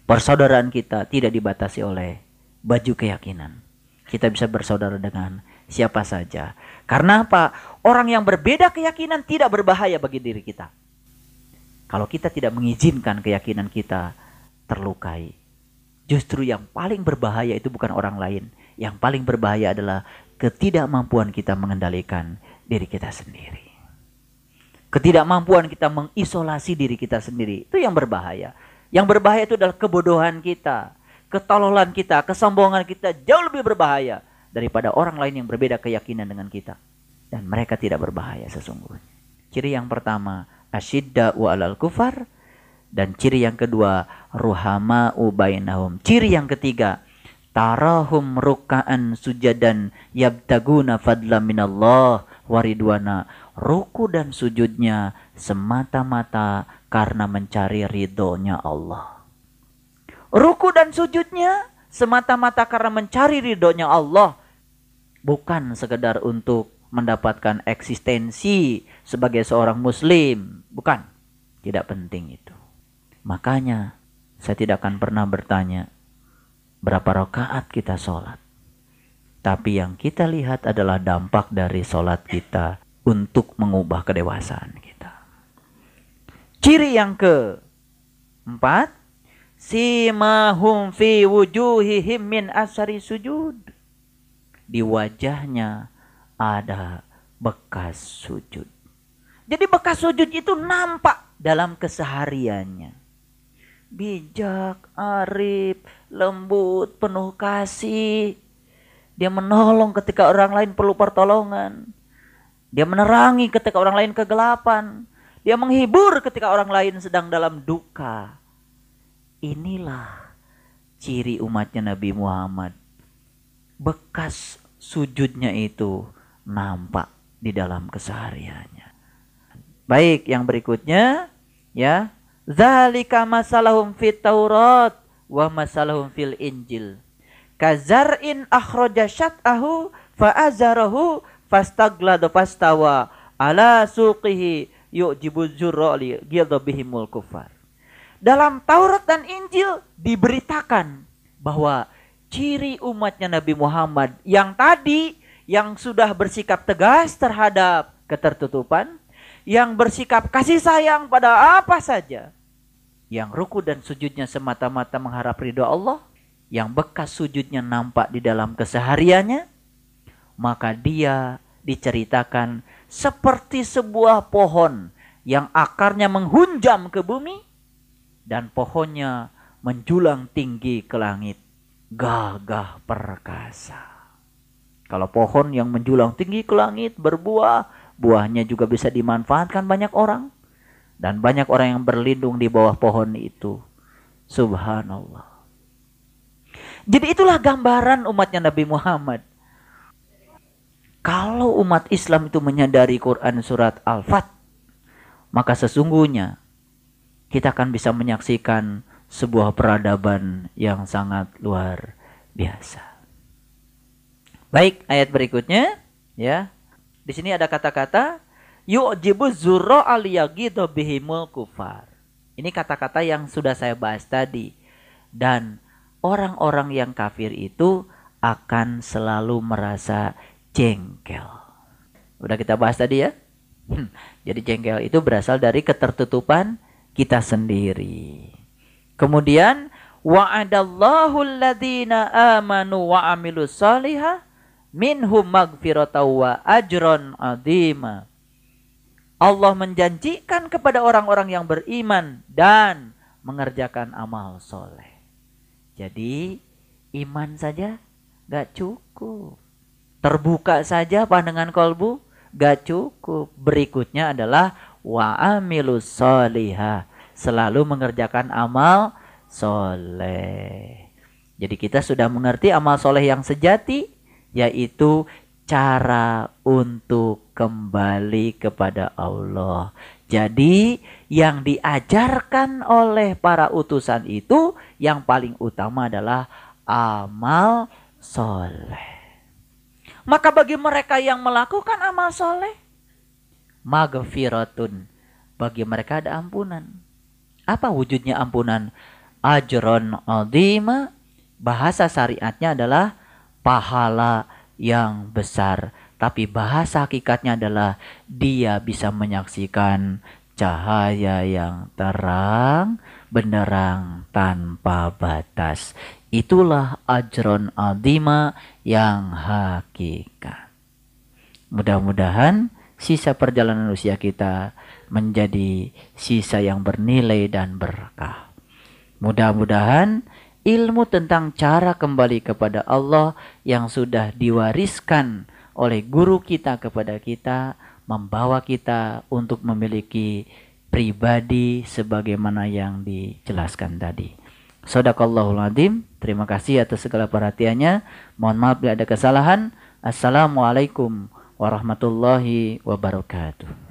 S1: Persaudaraan kita tidak dibatasi oleh baju keyakinan. Kita bisa bersaudara dengan siapa saja. Karena apa? Orang yang berbeda keyakinan tidak berbahaya bagi diri kita. Kalau kita tidak mengizinkan keyakinan kita terlukai. Justru yang paling berbahaya itu bukan orang lain. Yang paling berbahaya adalah ketidakmampuan kita mengendalikan diri kita sendiri. Ketidakmampuan kita mengisolasi diri kita sendiri. Itu yang berbahaya. Yang berbahaya itu adalah kebodohan kita, ketololan kita, kesombongan kita jauh lebih berbahaya daripada orang lain yang berbeda keyakinan dengan kita. Dan mereka tidak berbahaya sesungguhnya. Ciri yang pertama, asyidda wa alal kufar. Dan ciri yang kedua, ruhama ubainahum. Ciri yang ketiga, tarahum ruka'an sujadan yabtaguna fadla minallah waridwana. Ruku dan sujudnya semata-mata karena mencari ridhonya Allah. Ruku dan sujudnya semata-mata karena mencari ridhonya Allah. Bukan sekedar untuk mendapatkan eksistensi sebagai seorang muslim. Bukan. Tidak penting itu. Makanya saya tidak akan pernah bertanya berapa rakaat kita sholat. Tapi yang kita lihat adalah dampak dari sholat kita untuk mengubah kedewasaan Ciri yang ke empat, simahum fi wujuhihim min asari sujud. Di wajahnya ada bekas sujud. Jadi bekas sujud itu nampak dalam kesehariannya. Bijak, arif, lembut, penuh kasih. Dia menolong ketika orang lain perlu pertolongan. Dia menerangi ketika orang lain kegelapan. Dia menghibur ketika orang lain sedang dalam duka. Inilah ciri umatnya Nabi Muhammad. Bekas sujudnya itu nampak di dalam kesehariannya. Baik, yang berikutnya ya. Zalika masalahum fit Taurat wa masalahum fil Injil. Kazar'in akhraja syat'ahu fa'azarahu fastagladu fastawa ala suqihi yu'jibu zurrali bihimul kufar. Dalam Taurat dan Injil diberitakan bahwa ciri umatnya Nabi Muhammad yang tadi yang sudah bersikap tegas terhadap ketertutupan, yang bersikap kasih sayang pada apa saja, yang ruku dan sujudnya semata-mata mengharap ridho Allah, yang bekas sujudnya nampak di dalam kesehariannya, maka dia diceritakan seperti sebuah pohon yang akarnya menghunjam ke bumi dan pohonnya menjulang tinggi ke langit gagah perkasa. Kalau pohon yang menjulang tinggi ke langit berbuah, buahnya juga bisa dimanfaatkan banyak orang dan banyak orang yang berlindung di bawah pohon itu. Subhanallah. Jadi itulah gambaran umatnya Nabi Muhammad. Kalau umat Islam itu menyadari Quran surat Al-Fat, maka sesungguhnya kita akan bisa menyaksikan sebuah peradaban yang sangat luar biasa. Baik, ayat berikutnya ya. Di sini ada kata-kata yu'jibu zurra aliyagidu bihimul kufar. Ini kata-kata yang sudah saya bahas tadi. Dan orang-orang yang kafir itu akan selalu merasa jengkel. Udah kita bahas tadi ya? Hmm, jadi jengkel itu berasal dari ketertutupan kita sendiri. Kemudian wa'adallahu alladhina amanu wa amilus salihah minhum wa ajron adima. Allah menjanjikan kepada orang-orang yang beriman dan mengerjakan amal soleh. Jadi iman saja gak cukup. Terbuka saja pandangan kolbu gak cukup. Berikutnya adalah wa amilus solihah. Selalu mengerjakan amal soleh. Jadi kita sudah mengerti amal soleh yang sejati yaitu cara untuk kembali kepada Allah. Jadi yang diajarkan oleh para utusan itu yang paling utama adalah amal soleh. Maka bagi mereka yang melakukan amal soleh, magfiratun. Bagi mereka ada ampunan. Apa wujudnya ampunan? Ajron adima. Bahasa syariatnya adalah pahala yang besar. Tapi bahasa hakikatnya adalah dia bisa menyaksikan cahaya yang terang, benderang tanpa batas. Itulah ajron adima yang hakikat. Mudah-mudahan sisa perjalanan usia kita menjadi sisa yang bernilai dan berkah. Mudah-mudahan ilmu tentang cara kembali kepada Allah yang sudah diwariskan oleh guru kita kepada kita membawa kita untuk memiliki pribadi sebagaimana yang dijelaskan tadi. Sadaqallahul azim. Terima kasih atas segala perhatiannya. Mohon maaf bila ada kesalahan. Assalamualaikum warahmatullahi wabarakatuh.